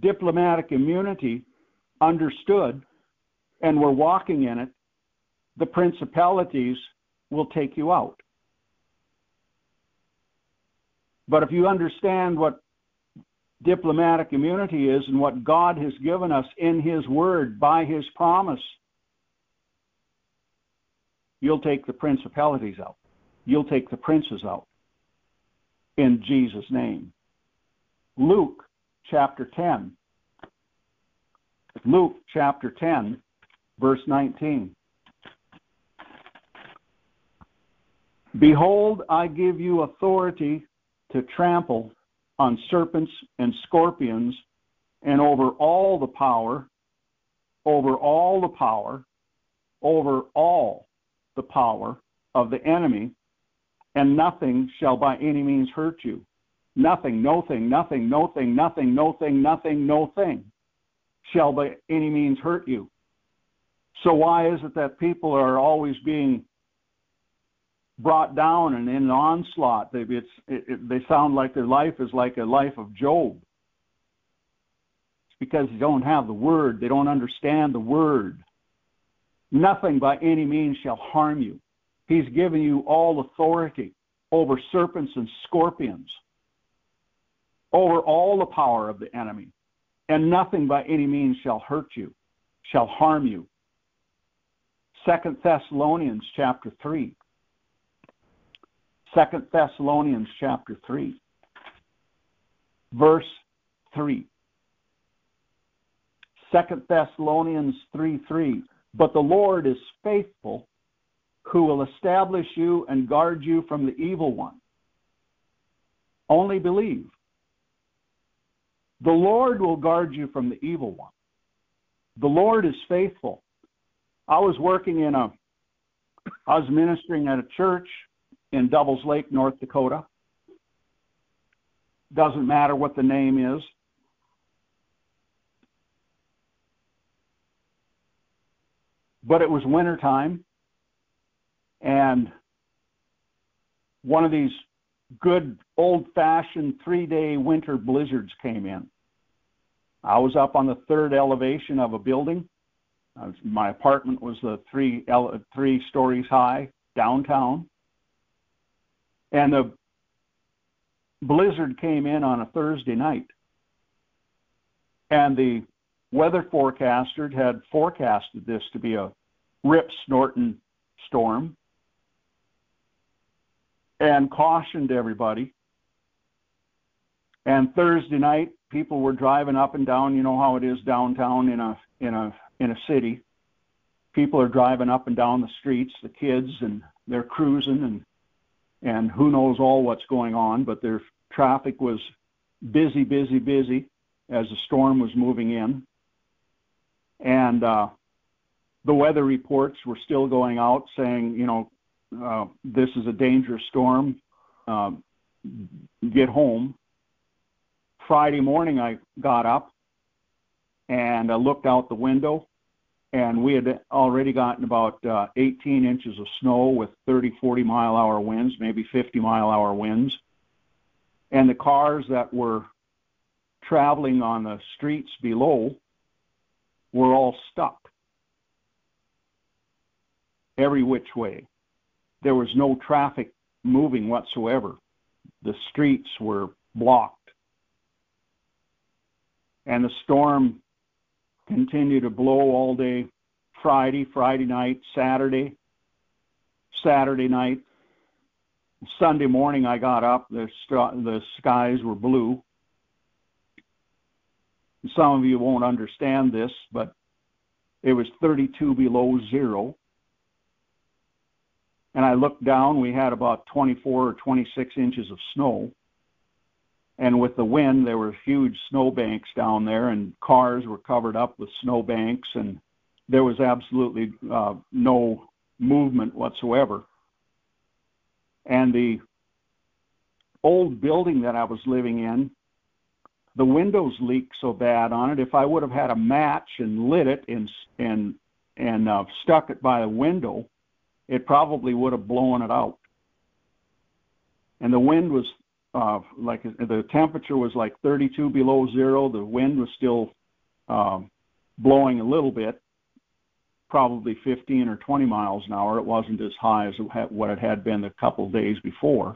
diplomatic immunity understood and we're walking in it, the principalities will take you out. But if you understand what diplomatic immunity is and what God has given us in His Word by His promise, you'll take the principalities out. You'll take the princes out in Jesus' name. Luke chapter 10. Luke chapter 10, verse 19. Behold, I give you authority to trample on serpents and scorpions and over all the power, over all the power, over all the power of the enemy, and nothing shall by any means hurt you. Nothing, no thing, nothing, no thing, nothing, no thing, nothing, no thing shall by any means hurt you. So why is it that people are always being brought down and in an onslaught? They, it, it, they sound like their life is like a life of Job. It's because they don't have the word. They don't understand the word. Nothing by any means shall harm you. He's given you all authority over serpents and scorpions, over all the power of the enemy, and nothing by any means shall hurt you, shall harm you. Second Thessalonians chapter 3. Second Thessalonians chapter 3. Verse 3. Second Thessalonians 3 3. But the Lord is faithful who will establish you and guard you from the evil one. Only believe. The Lord will guard you from the evil one. The Lord is faithful. I was working in a, I was ministering at a church in Devils Lake, North Dakota. Doesn't matter what the name is. But it was wintertime, and one of these good old fashioned three day winter blizzards came in. I was up on the third elevation of a building. Was, my apartment was the three three stories high downtown, and the blizzard came in on a Thursday night, and the weather forecaster had forecasted this to be a rip snorting storm and cautioned everybody. And Thursday night, people were driving up and down. You know how it is downtown in a in a in a city. People are driving up and down the streets, the kids, and they're cruising, and and who knows all what's going on. But their traffic was busy, busy, busy as the storm was moving in, and uh, the weather reports were still going out saying, you know, uh, this is a dangerous storm. Uh, get home. Friday morning, I got up and I looked out the window, and we had already gotten about uh, 18 inches of snow with 30, 40 mile hour winds, maybe 50 mile hour winds. And the cars that were traveling on the streets below were all stuck every which way there was no traffic moving whatsoever. The streets were blocked. And the storm continued to blow all day Friday, Friday night, Saturday, Saturday night. Sunday morning I got up, the, the skies were blue. Some of you won't understand this, but it was 32 below zero and I looked down, we had about 24 or 26 inches of snow. And with the wind, there were huge snow banks down there, and cars were covered up with snow banks, and there was absolutely uh, no movement whatsoever. And the old building that I was living in, the windows leaked so bad on it. If I would have had a match and lit it and and and uh, stuck it by the window, it probably would have blown it out. And the wind was uh, like the temperature was like 32 below zero. The wind was still um, blowing a little bit, probably 15 or 20 miles an hour. It wasn't as high as what it had been a couple of days before.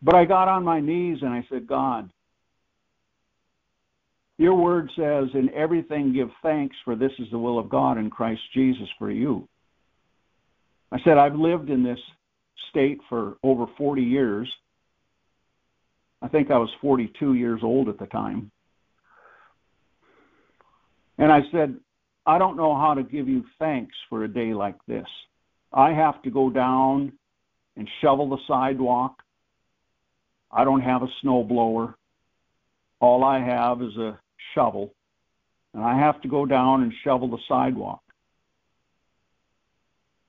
But I got on my knees and I said, God, your word says, in everything give thanks, for this is the will of God in Christ Jesus for you. I said, I've lived in this state for over 40 years. I think I was 42 years old at the time. And I said, I don't know how to give you thanks for a day like this. I have to go down and shovel the sidewalk. I don't have a snow blower. All I have is a shovel, and I have to go down and shovel the sidewalk.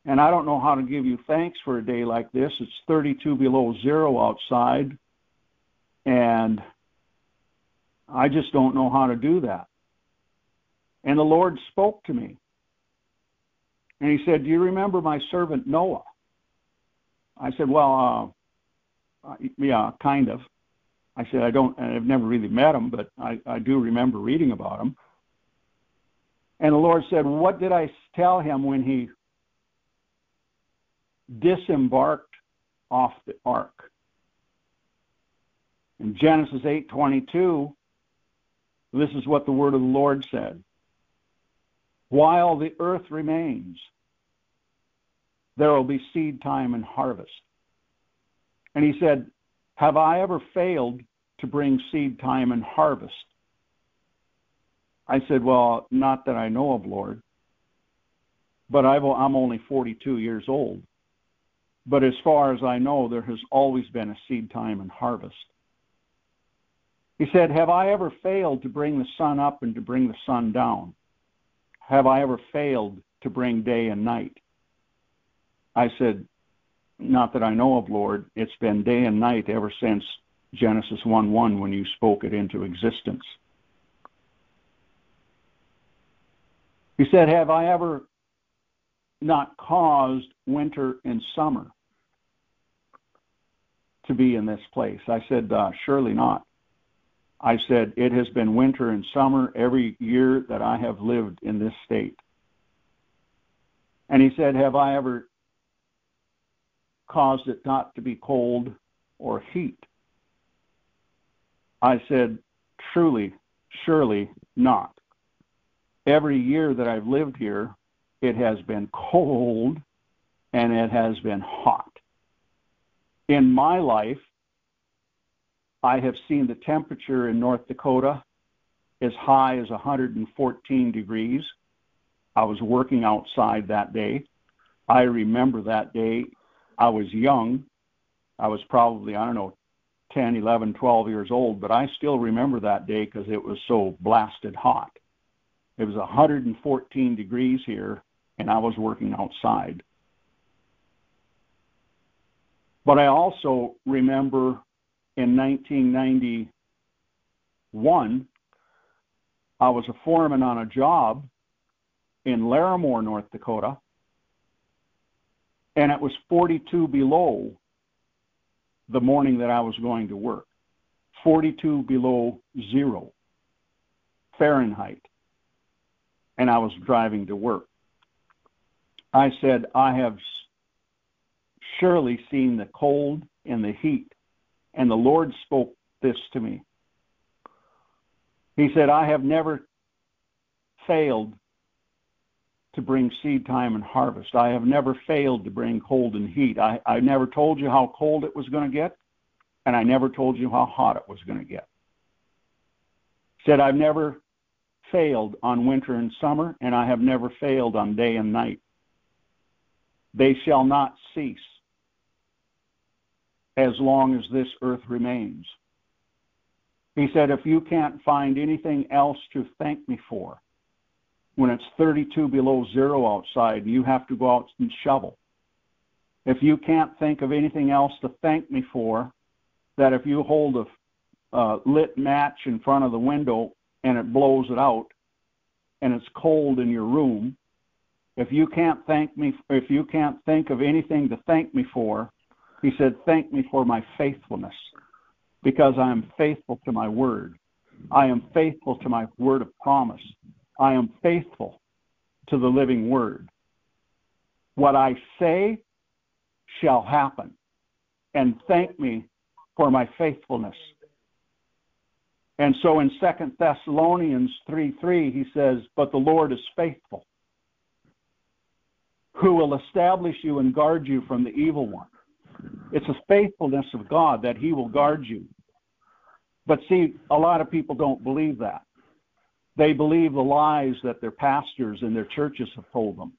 And I don't know how to give you thanks for a day like this. It's 32 below zero outside, and I just don't know how to do that. And the Lord spoke to me. And he said, Do you remember my servant Noah? I said, Well, uh, yeah, kind of. I said, I don't, I've never really met him, but I, I do remember reading about him. And the Lord said, What did I tell him when he disembarked off the ark? In Genesis 8:22, this is what the word of the Lord said. While the earth remains, there will be seed time and harvest. And he said, Have I ever failed to bring seed time and harvest? I said, Well, not that I know of, Lord, but i am only 42 years old. But as far as I know, there has always been a seed time and harvest. He said, Have I ever failed to bring the sun up and to bring the sun down? Have I ever failed to bring day and night? I said, Not that I know of, Lord. It's been day and night ever since Genesis 1 1 when you spoke it into existence. He said, Have I ever not caused winter and summer to be in this place? I said, uh, Surely not. I said, It has been winter and summer every year that I have lived in this state. And he said, Have I ever caused it not to be cold or heat? I said, Truly, surely not. Every year that I've lived here, it has been cold and it has been hot. In my life, I have seen the temperature in North Dakota as high as 114 degrees. I was working outside that day. I remember that day. I was young. I was probably, I don't know, 10, 11, 12 years old, but I still remember that day because it was so blasted hot. It was 114 degrees here, and I was working outside. But I also remember in 1991, I was a foreman on a job in Larimore, North Dakota, and it was 42 below the morning that I was going to work. 42 below zero Fahrenheit. And I was driving to work. I said, I have surely seen the cold and the heat and the Lord spoke this to me. He said, I have never failed to bring seed time and harvest. I have never failed to bring cold and heat. I, I never told you how cold it was going to get, and I never told you how hot it was going to get. Said, I've never failed on winter and summer, and I have never failed on day and night. They shall not cease as long as this earth remains. He said, If you can't find anything else to thank me for, when it's 32 below zero outside, and you have to go out and shovel. If you can't think of anything else to thank me for, that if you hold a uh, lit match in front of the window and it blows it out and it's cold in your room, if you can't thank me, if you can't think of anything to thank me for, He said, Thank me for my faithfulness, because I am faithful to my word. I am faithful to my word of promise. I am faithful to the living word. What I say shall happen, and thank me for my faithfulness. And so in Second Thessalonians 3 3, he says, But the Lord is faithful, who will establish you and guard you from the evil one. It's a faithfulness of God that he will guard you. But see, a lot of people don't believe that. They believe the lies that their pastors and their churches have told them.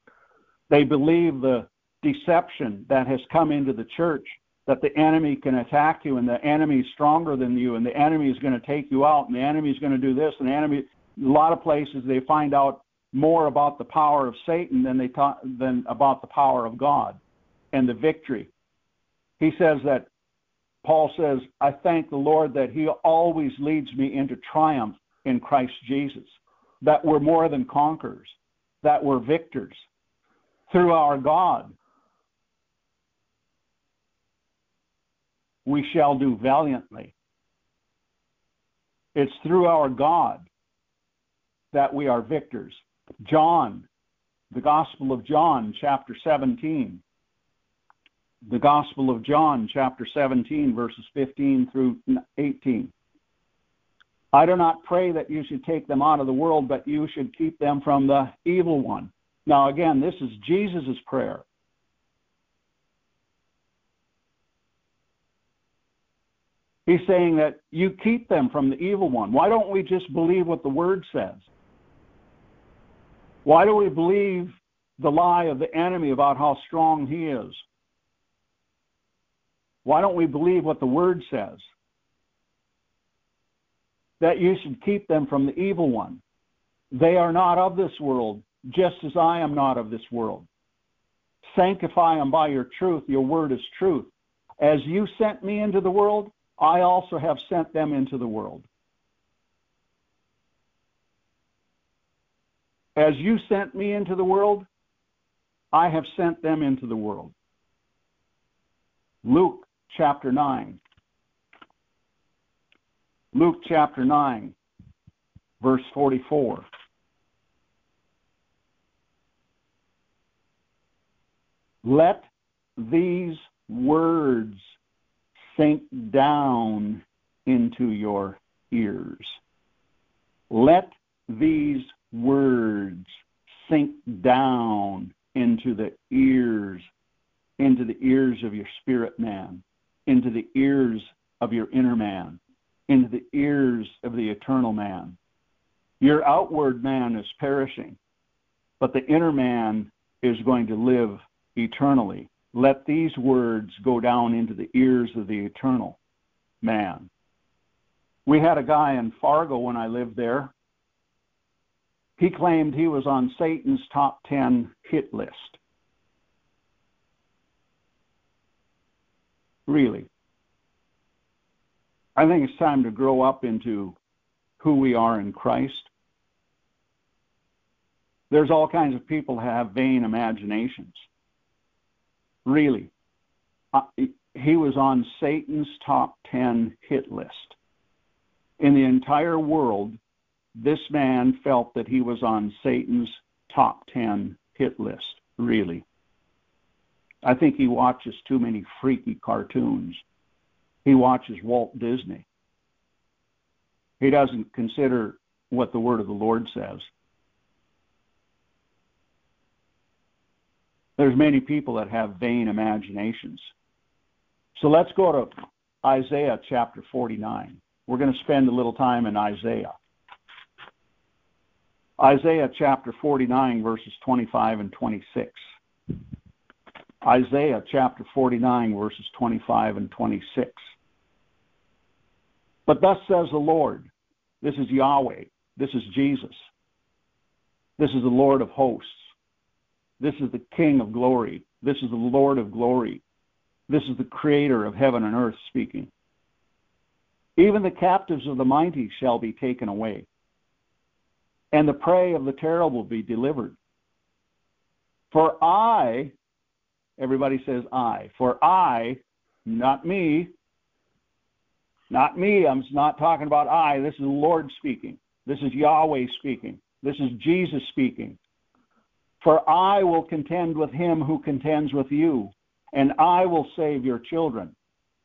They believe the deception that has come into the church that the enemy can attack you and the enemy is stronger than you and the enemy is going to take you out and the enemy is going to do this and the enemy a lot of places they find out more about the power of Satan than they talk than about the power of God and the victory. He says that Paul says, I thank the Lord that he always leads me into triumph in Christ Jesus, that we're more than conquerors, that we're victors through our God. We shall do valiantly. It's through our God that we are victors. John, the Gospel of John, chapter 17. The Gospel of John, chapter 17, verses 15 through 18. I do not pray that you should take them out of the world, but you should keep them from the evil one. Now, again, this is Jesus' prayer. He's saying that you keep them from the evil one. Why don't we just believe what the word says? Why do we believe the lie of the enemy about how strong he is? Why don't we believe what the word says? That you should keep them from the evil one. They are not of this world, just as I am not of this world. Sanctify them by your truth. Your word is truth. As you sent me into the world, I also have sent them into the world. As you sent me into the world, I have sent them into the world. Luke chapter 9. Luke chapter 9, verse 44. Let these words sink down into your ears. Let these words sink down into the ears, into the ears of your spirit man, into the ears of your inner man, into the ears of the eternal man. Your outward man is perishing, but the inner man is going to live eternally. Let these words go down into the ears of the eternal man. We had a guy in Fargo when I lived there he claimed he was on Satan's top 10 hit list. Really. I think it's time to grow up into who we are in Christ. There's all kinds of people have vain imaginations. Really. Uh, he was on Satan's top 10 hit list. In the entire world, this man felt that he was on Satan's top 10 hit list, really. I think he watches too many freaky cartoons. He watches Walt Disney. He doesn't consider what the word of the Lord says. There's many people that have vain imaginations. So let's go to Isaiah chapter 49. We're going to spend a little time in Isaiah. Isaiah chapter 49, verses 25 and 26. Isaiah chapter 49, verses 25 and 26. But thus says the Lord, this is Yahweh, this is Jesus, this is the Lord of hosts, this is the King of glory, this is the Lord of glory, this is the Creator of heaven and earth speaking. Even the captives of the mighty shall be taken away and the prey of the terrible be delivered. For I, everybody says I, for I not me. Not me. I'm not talking about I. This is the Lord speaking. This is Yahweh speaking. This is Jesus speaking. For I will contend with him who contends with you, and I will save your children.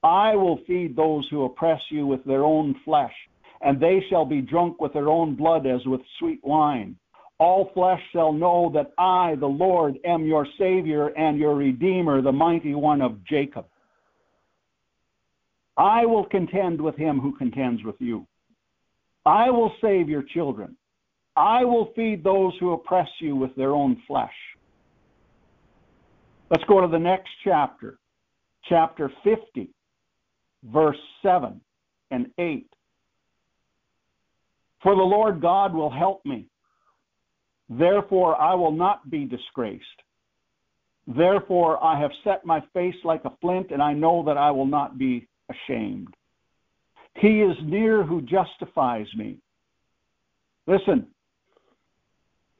I will feed those who oppress you with their own flesh, and they shall be drunk with their own blood as with sweet wine. All flesh shall know that I, the Lord, am your Savior and your Redeemer, the mighty one of Jacob. I will contend with him who contends with you. I will save your children. I will feed those who oppress you with their own flesh. Let's go to the next chapter, chapter 50, verse 7 and 8. For the Lord God will help me. Therefore, I will not be disgraced. Therefore, I have set my face like a flint, and I know that I will not be ashamed. He is near who justifies me. Listen,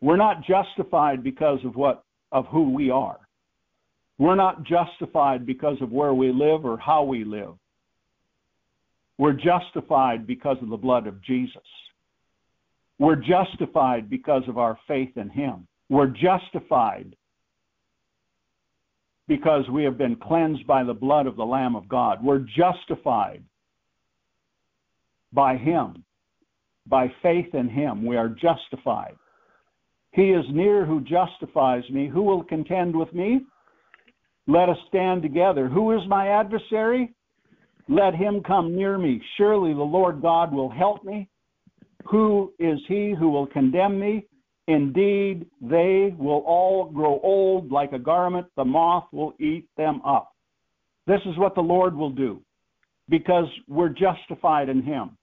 we're not justified because of what of who we are. We're not justified because of where we live or how we live. We're justified because of the blood of Jesus. We're justified because of our faith in him. We're justified because we have been cleansed by the blood of the Lamb of God. We're justified by Him. By faith in Him, we are justified. He is near who justifies me. Who will contend with me? Let us stand together. Who is my adversary? Let him come near me. Surely the Lord God will help me. Who is he who will condemn me? Indeed, they will all grow old like a garment, the moth will eat them up. This is what the Lord will do because we're justified in Him.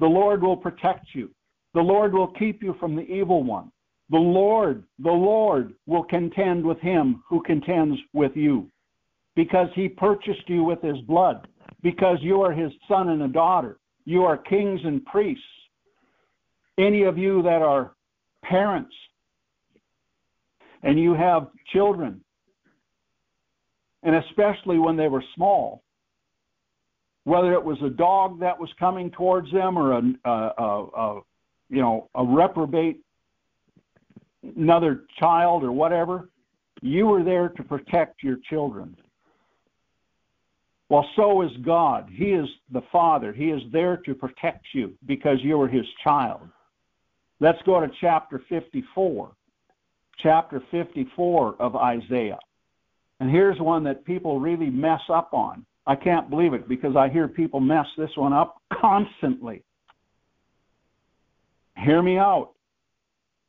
The Lord will protect you, the Lord will keep you from the evil one. The Lord, the Lord will contend with him who contends with you because he purchased you with his blood, because you are his son and a daughter. You are kings and priests. Any of you that are parents and you have children, and especially when they were small, whether it was a dog that was coming towards them or a, a, a, a you know a reprobate another child or whatever, you were there to protect your children. Well, so is God. He is the Father. He is there to protect you because you are His child. Let's go to chapter 54. Chapter 54 of Isaiah. And here's one that people really mess up on. I can't believe it because I hear people mess this one up constantly. Hear me out.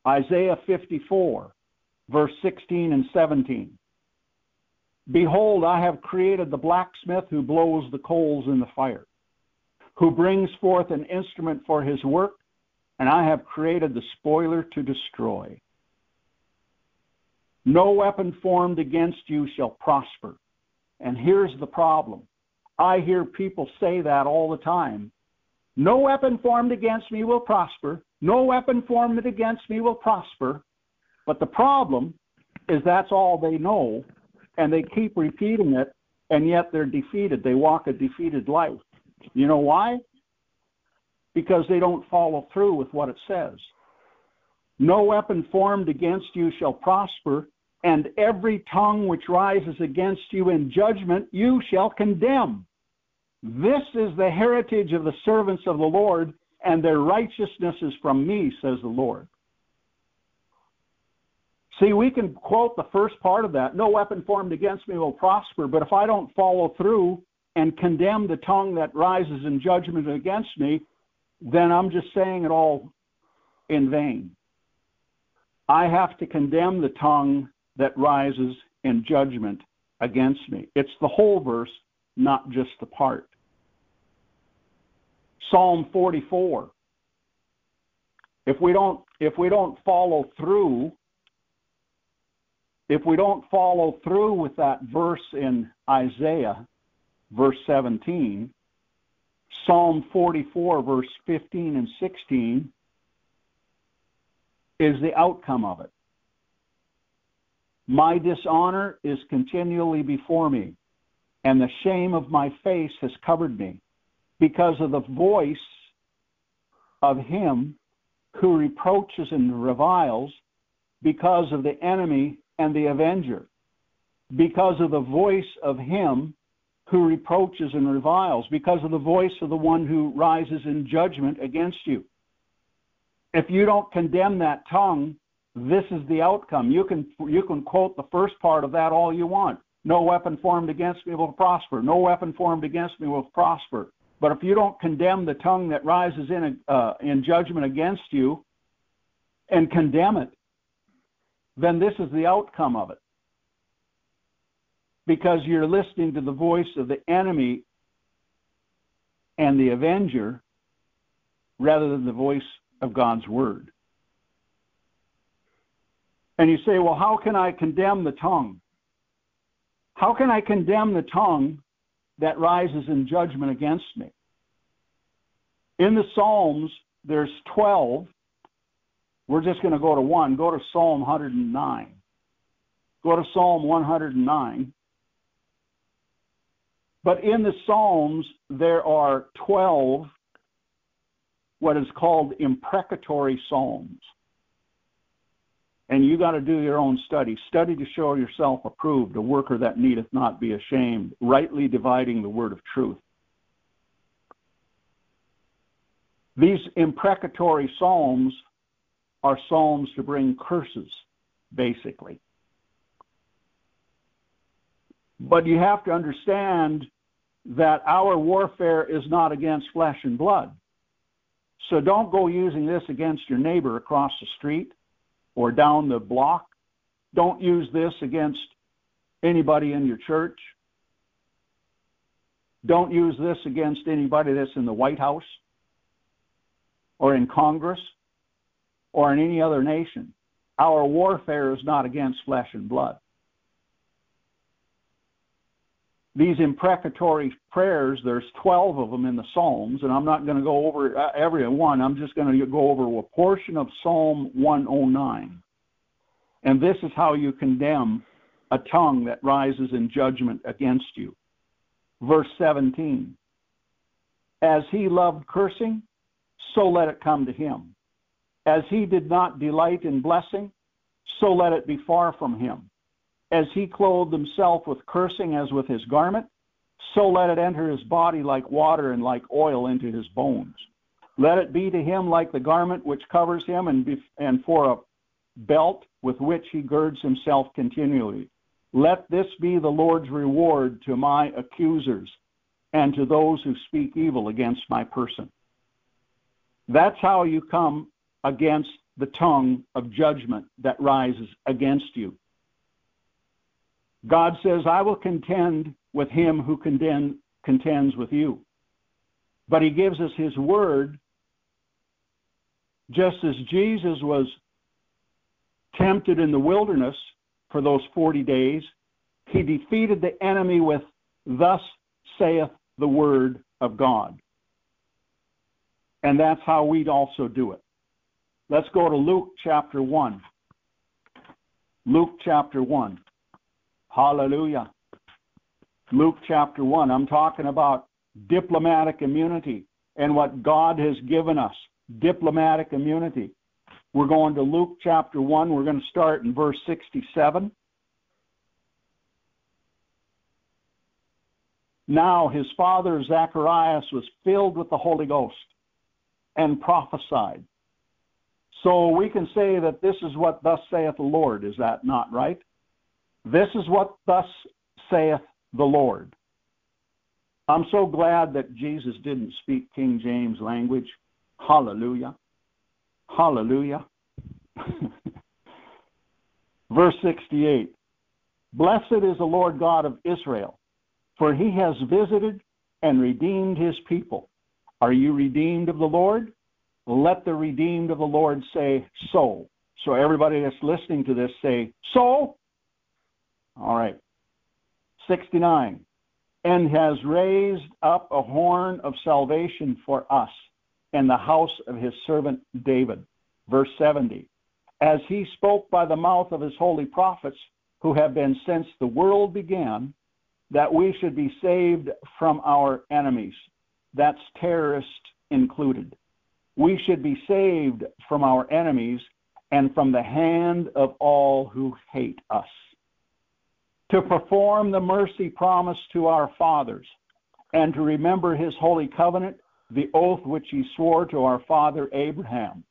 Isaiah 54, verse 16 and 17. Behold, I have created the blacksmith who blows the coals in the fire, who brings forth an instrument for his work and I have created the spoiler to destroy. No weapon formed against you shall prosper. And here's the problem I hear people say that all the time. No weapon formed against me will prosper. No weapon formed against me will prosper. But the problem is that's all they know, and they keep repeating it, and yet they're defeated. They walk a defeated life. You know why? Because they don't follow through with what it says. No weapon formed against you shall prosper, and every tongue which rises against you in judgment you shall condemn. This is the heritage of the servants of the Lord, and their righteousness is from me, says the Lord. See, we can quote the first part of that no weapon formed against me will prosper, but if I don't follow through and condemn the tongue that rises in judgment against me, then I'm just saying it all in vain. I have to condemn the tongue that rises in judgment against me. It's the whole verse, not just the part. Psalm 44. If we don't if we don't follow through if we don't follow through with that verse in Isaiah verse 17, Psalm 44, verse 15 and 16, is the outcome of it. My dishonor is continually before me. and the shame of my face has covered me, because of the voice of him who reproaches and reviles, because of the enemy and the avenger, because of the voice of him who reproaches and reviles, because of the voice of the one who rises in judgment against you. If you don't condemn that tongue, this is the outcome. You can you can quote the first part of that all you want. No weapon formed against me will prosper. No weapon formed against me will prosper. But if you don't condemn the tongue that rises in uh, in judgment against you, and condemn it, then this is the outcome of it. Because you're listening to the voice of the enemy and the avenger rather than the voice of God's word. And you say, well, how can I condemn the tongue? How can I condemn the tongue that rises in judgment against me? In the Psalms, there's 12. We're just going to go to one. Go to Psalm 109. Go to Psalm 109. But in the Psalms, there are 12 what is called imprecatory Psalms and you got to do your own study. Study to show yourself approved, a worker that needeth not be ashamed, rightly dividing the word of truth. These imprecatory psalms are psalms to bring curses, basically. But you have to understand that our warfare is not against flesh and blood. So don't go using this against your neighbor across the street or down the block. Don't use this against anybody in your church. Don't use this against anybody that's in the White House or in Congress or in any other nation. Our warfare is not against flesh and blood. These imprecatory prayers, there's 12 of them in the Psalms, and I'm not going to go over uh, every one. I'm just going to go over a portion of Psalm 109. And this is how you condemn a tongue that rises in judgment against you. Verse 17 As he loved cursing, so let it come to him. As he did not delight in blessing, so let it be far from him. As he clothed himself with cursing as with his garment, so let it enter his body like water and like oil into his bones. Let it be to him like the garment which covers him, and, be, and for a belt with which he girds himself continually. Let this be the Lord's reward to my accusers and to those who speak evil against my person. That's how you come against the tongue of judgment that rises against you. God says, I will contend with him who contend, contends with you. But he gives us his word, just as Jesus was tempted in the wilderness for those 40 days. He defeated the enemy with, Thus saith the word of God. And that's how we'd also do it. Let's go to Luke chapter 1. Luke chapter 1. Hallelujah. Luke chapter 1. I'm talking about diplomatic immunity and what God has given us diplomatic immunity. We're going to Luke chapter 1. We're going to start in verse 67. Now his father Zacharias was filled with the Holy Ghost and prophesied. So we can say that this is what thus saith the Lord. Is that not right? This is what thus saith the Lord. I'm so glad that Jesus didn't speak King James language. Hallelujah. Hallelujah. Verse 68 Blessed is the Lord God of Israel, for he has visited and redeemed his people. Are you redeemed of the Lord? Let the redeemed of the Lord say, So. So, everybody that's listening to this say, So. All right. 69. And has raised up a horn of salvation for us in the house of his servant David. Verse 70 As he spoke by the mouth of his holy prophets, who have been since the world began, that we should be saved from our enemies. That's terrorists included. We should be saved from our enemies and from the hand of all who hate us. To perform the mercy promised to our fathers and to remember his holy covenant, the oath which he swore to our father Abraham.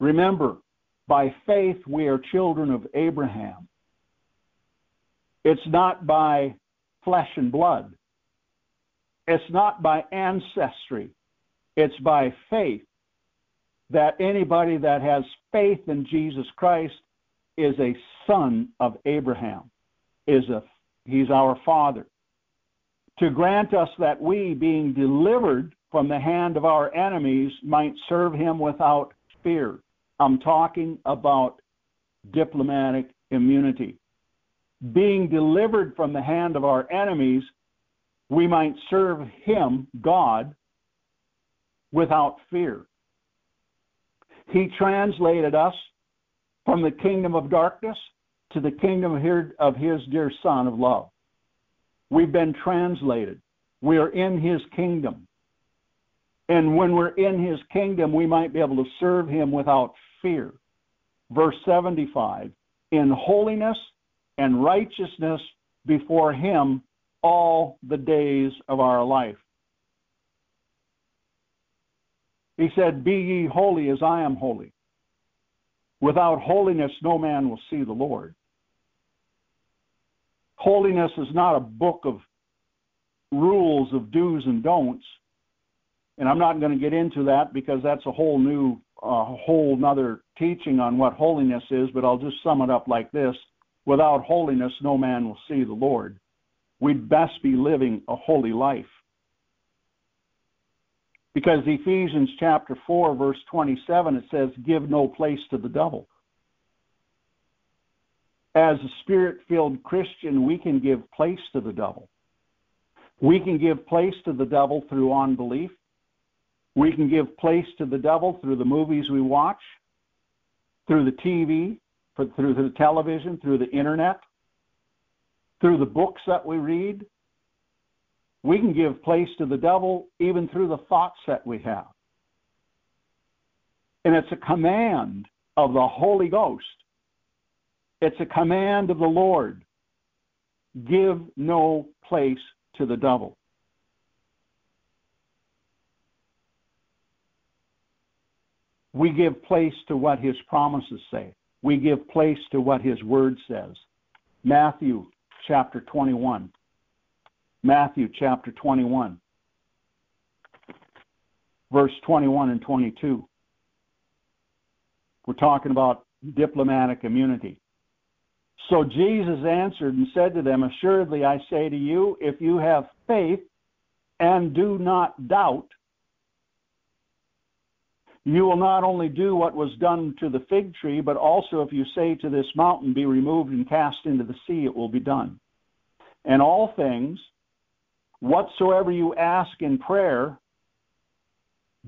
Remember, by faith we are children of Abraham. It's not by flesh and blood. It's not by ancestry. It's by faith that anybody that has faith in Jesus Christ is a son of Abraham, is a he's our father. To grant us that we, being delivered from the hand of our enemies, might serve him without fear. I'm talking about diplomatic immunity. Being delivered from the hand of our enemies, we might serve him, God, without fear. He translated us from the kingdom of darkness to the kingdom of his dear Son of love. We've been translated. We are in his kingdom. And when we're in his kingdom, we might be able to serve him without fear. Verse 75 In holiness and righteousness before him all the days of our life. He said, Be ye holy as I am holy. Without holiness, no man will see the Lord. Holiness is not a book of rules of do's and don'ts. And I'm not going to get into that because that's a whole new, uh, whole nother teaching on what holiness is, but I'll just sum it up like this. Without holiness, no man will see the Lord. We'd best be living a holy life. Because Ephesians chapter 4, verse 27, it says, Give no place to the devil. As a spirit filled Christian, we can give place to the devil. We can give place to the devil through unbelief. We can give place to the devil through the movies we watch, through the TV, through the television, through the internet, through the books that we read, we can give place to the devil even through the thoughts that we have. And it's a command of the Holy Ghost. It's a command of the Lord. Give no place to the devil. We give place to what his promises say. We give place to what his word says. Matthew chapter 21. Matthew chapter 21, verse 21 and 22. We're talking about diplomatic immunity. So Jesus answered and said to them, Assuredly I say to you, if you have faith and do not doubt, you will not only do what was done to the fig tree, but also if you say to this mountain, Be removed and cast into the sea, it will be done. And all things whatsoever you ask in prayer,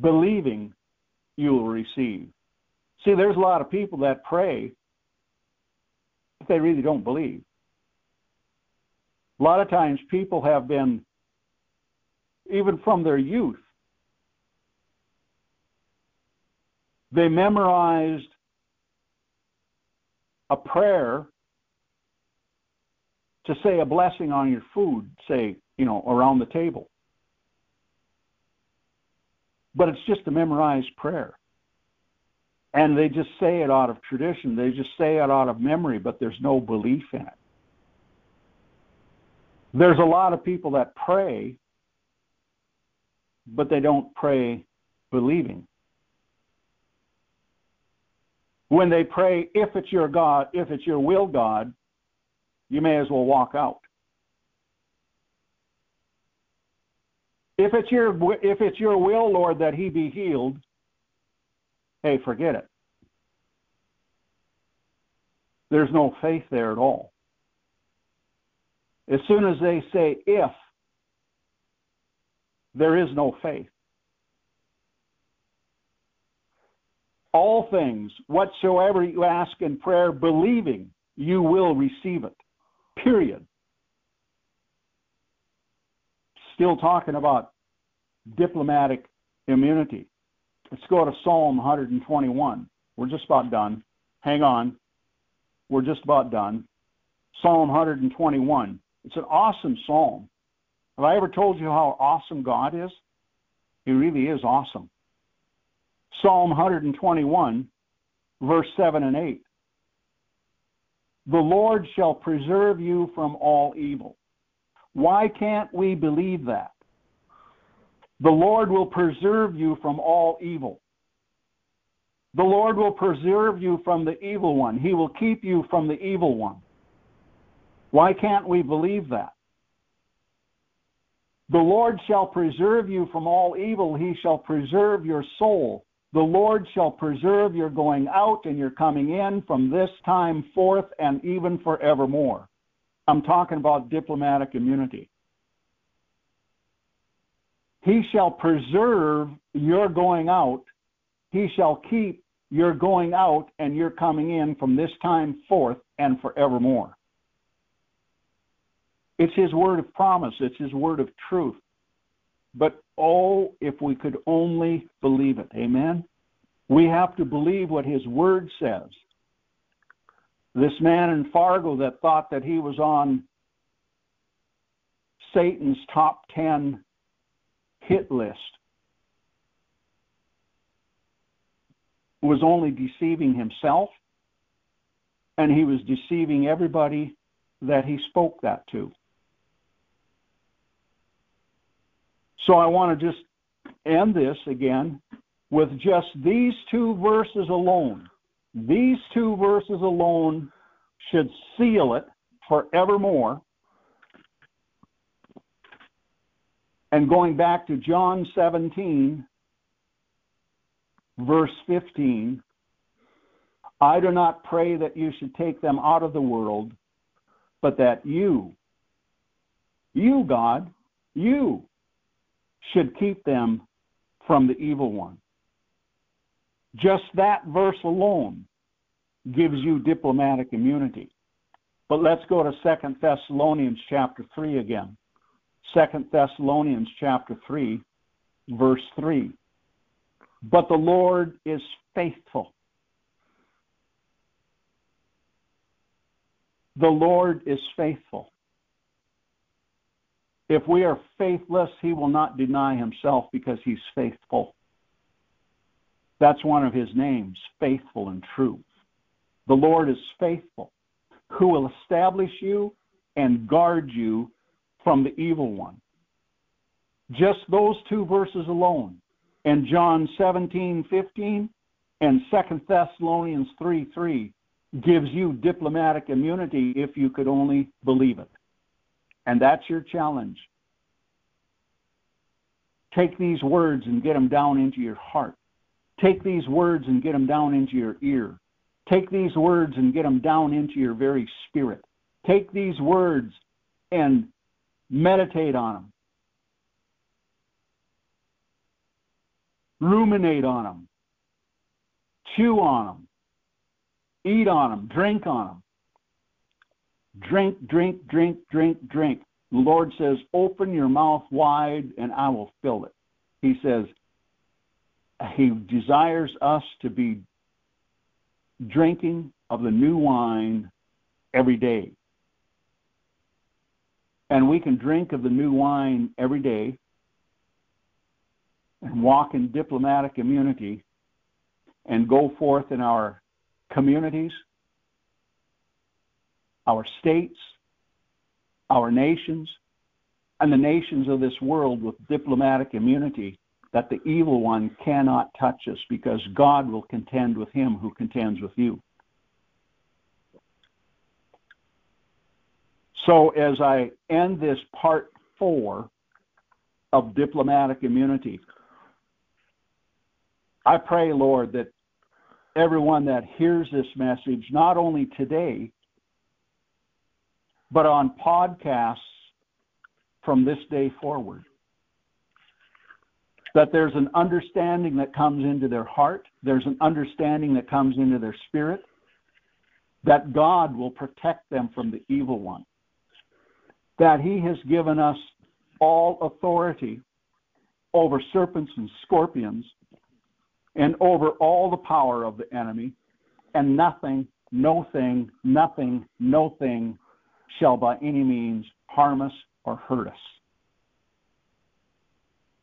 believing you will receive. See, there's a lot of people that pray, but they really don't believe. A lot of times people have been, even from their youth, they memorized a prayer to say a blessing on your food, say, you know, around the table. But it's just a memorized prayer. And they just say it out of tradition. They just say it out of memory, but there's no belief in it. There's a lot of people that pray, but they don't pray believing. When they pray, if it's your God, if it's your will, God, you may as well walk out. If it's your if it's your will, Lord, that he be healed, hey, forget it. There's no faith there at all. As soon as they say if, there is no faith. All things, whatsoever you ask in prayer, believing, you will receive it. Period. still talking about diplomatic immunity. Let's go to Psalm 121. We're just about done. Hang on. We're just about done. Psalm 121. It's an awesome psalm. Have I ever told you how awesome God is? He really is awesome. Psalm 121, verse 7 and 8. The Lord shall preserve you from all evil. Why can't we believe that? The Lord will preserve you from all evil. The Lord will preserve you from the evil one. He will keep you from the evil one. Why can't we believe that? The Lord shall preserve you from all evil. He shall preserve your soul. The Lord shall preserve your going out and your coming in from this time forth and even forevermore. I'm talking about diplomatic immunity. He shall preserve your going out. He shall keep your going out and your coming in from this time forth and forevermore. It's His word of promise, it's His word of truth. But oh, if we could only believe it. Amen? We have to believe what His word says. This man in Fargo that thought that he was on Satan's top 10 hit list was only deceiving himself and he was deceiving everybody that he spoke that to. So I want to just end this again with just these two verses alone. These two verses alone should seal it forevermore. And going back to John 17, verse 15, I do not pray that you should take them out of the world, but that you, you, God, you should keep them from the evil one. Just that verse alone gives you diplomatic immunity. But let's go to Second Thessalonians chapter 3 again. Second Thessalonians chapter 3, verse 3. But the Lord is faithful. The Lord is faithful. If we are faithless, he will not deny himself because he's faithful. That's one of his names, faithful and true. The Lord is faithful, who will establish you and guard you from the evil one. Just those two verses alone, and John 17, 15, and 2 Thessalonians 3, 3, gives you diplomatic immunity if you could only believe it. And that's your challenge. Take these words and get them down into your heart. Take these words and get them down into your ear. Take these words and get them down into your very spirit. Take these words and meditate on them. Ruminate on them. Chew on them. Eat on them. Drink on them. Drink, drink, drink, drink, drink. The Lord says, Open your mouth wide and I will fill it. He says, He desires us to be drinking of the new wine every day. And we can drink of the new wine every day and walk in diplomatic immunity and go forth in our communities, our states, our nations, and the nations of this world with diplomatic immunity that the evil one cannot touch us because God will contend with him who contends with you. So, as I end this part four of diplomatic immunity, I pray, Lord, that everyone that hears this message, not only today, but on podcasts from this day forward. That there's an understanding that comes into their heart, there's an understanding that comes into their spirit, that God will protect them from the evil one. That He has given us all authority over serpents and scorpions and over all the power of the enemy, and nothing, no thing, nothing, no thing shall by any means harm us or hurt us.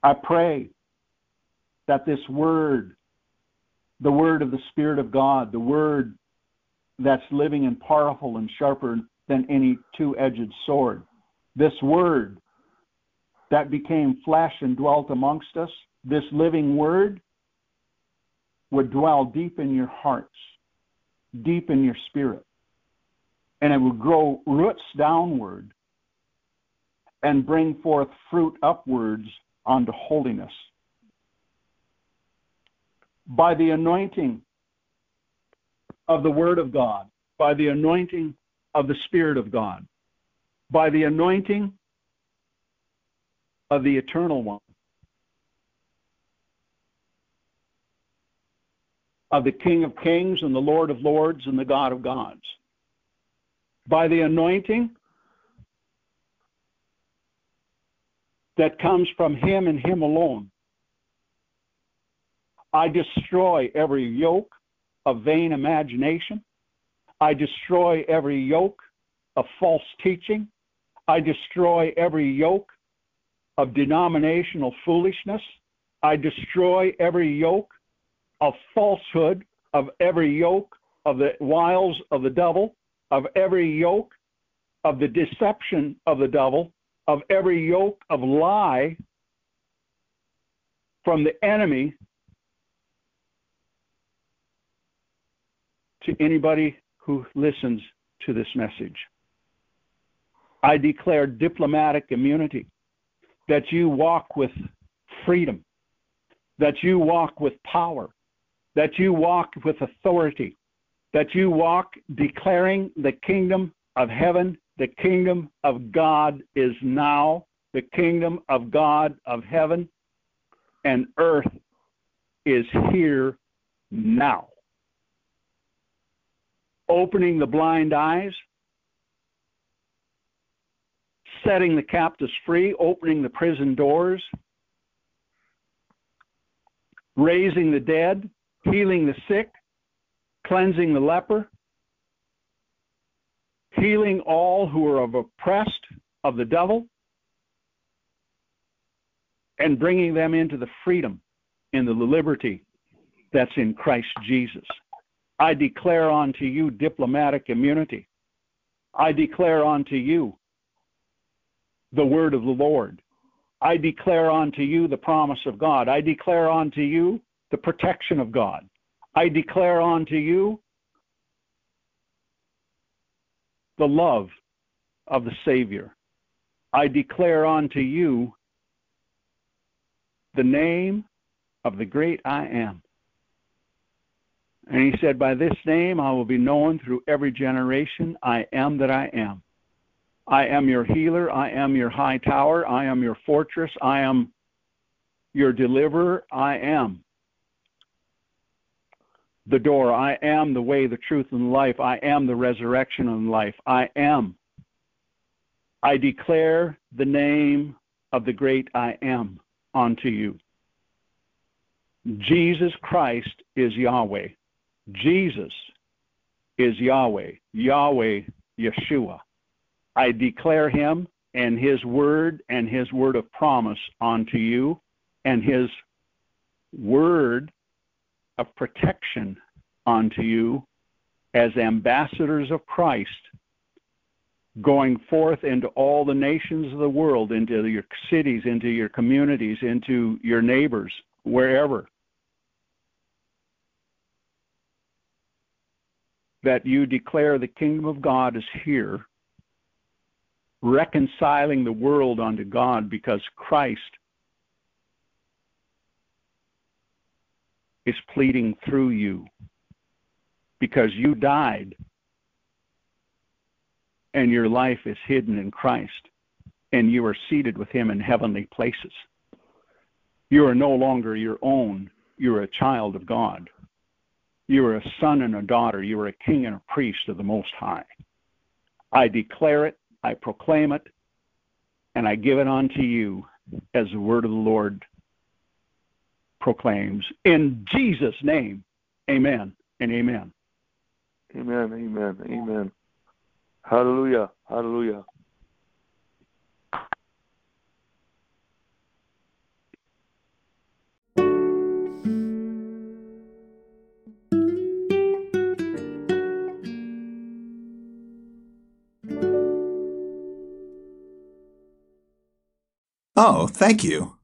I pray that this word, the word of the Spirit of God, the word that's living and powerful and sharper than any two edged sword, this word that became flesh and dwelt amongst us, this living word would dwell deep in your hearts, deep in your spirit, and it would grow roots downward and bring forth fruit upwards unto holiness. By the anointing of the Word of God, by the anointing of the Spirit of God, by the anointing of the Eternal One, of the King of Kings and the Lord of Lords and the God of Gods. By the anointing that comes from Him and Him alone. I destroy every yoke of vain imagination. I destroy every yoke of false teaching. I destroy every yoke of denominational foolishness. I destroy every yoke of falsehood, of every yoke of the wiles of the devil, of every yoke of the deception of the devil, of every yoke of lie from the enemy to anybody who listens to this message. I declare diplomatic immunity, that you walk with freedom, that you walk with power, that you walk with authority, that you walk declaring the kingdom of heaven, the kingdom of God is now, the kingdom of God of heaven and earth is here now. Opening the blind eyes, setting the captives free, opening the prison doors, raising the dead, healing the sick, cleansing the leper, healing all who are oppressed of the devil, and bringing them into the freedom and the liberty that's in Christ Jesus. I declare unto you diplomatic immunity. I declare unto you the word of the Lord. I declare unto you the promise of God. I declare unto you the protection of God. I declare unto you the love of the Savior. I declare unto you the name of the great I am. And he said, By this name I will be known through every generation. I am that I am. I am your healer. I am your high tower. I am your fortress. I am your deliverer. I am the door. I am the way, the truth, and life. I am the resurrection and life. I am. I declare the name of the great I am unto you. Jesus Christ is Yahweh. Jesus is Yahweh. Yahweh, Yeshua. I declare him and his word and his word of promise unto you and his word of protection unto you as ambassadors of Christ, going forth into all the nations of the world, into your cities, into your communities, into your neighbors, wherever. That you declare the kingdom of God is here, reconciling the world unto God because Christ is pleading through you because you died and your life is hidden in Christ and you are seated with him in heavenly places. You are no longer your own. You are a child of God. You are a son and a daughter. You are a king and a priest of the Most High. I declare it. I proclaim it. and I give it unto you as the word of the Lord proclaims. In Jesus' name, amen and amen. Amen. Amen. Amen. Hallelujah. Hallelujah. Oh, thank you.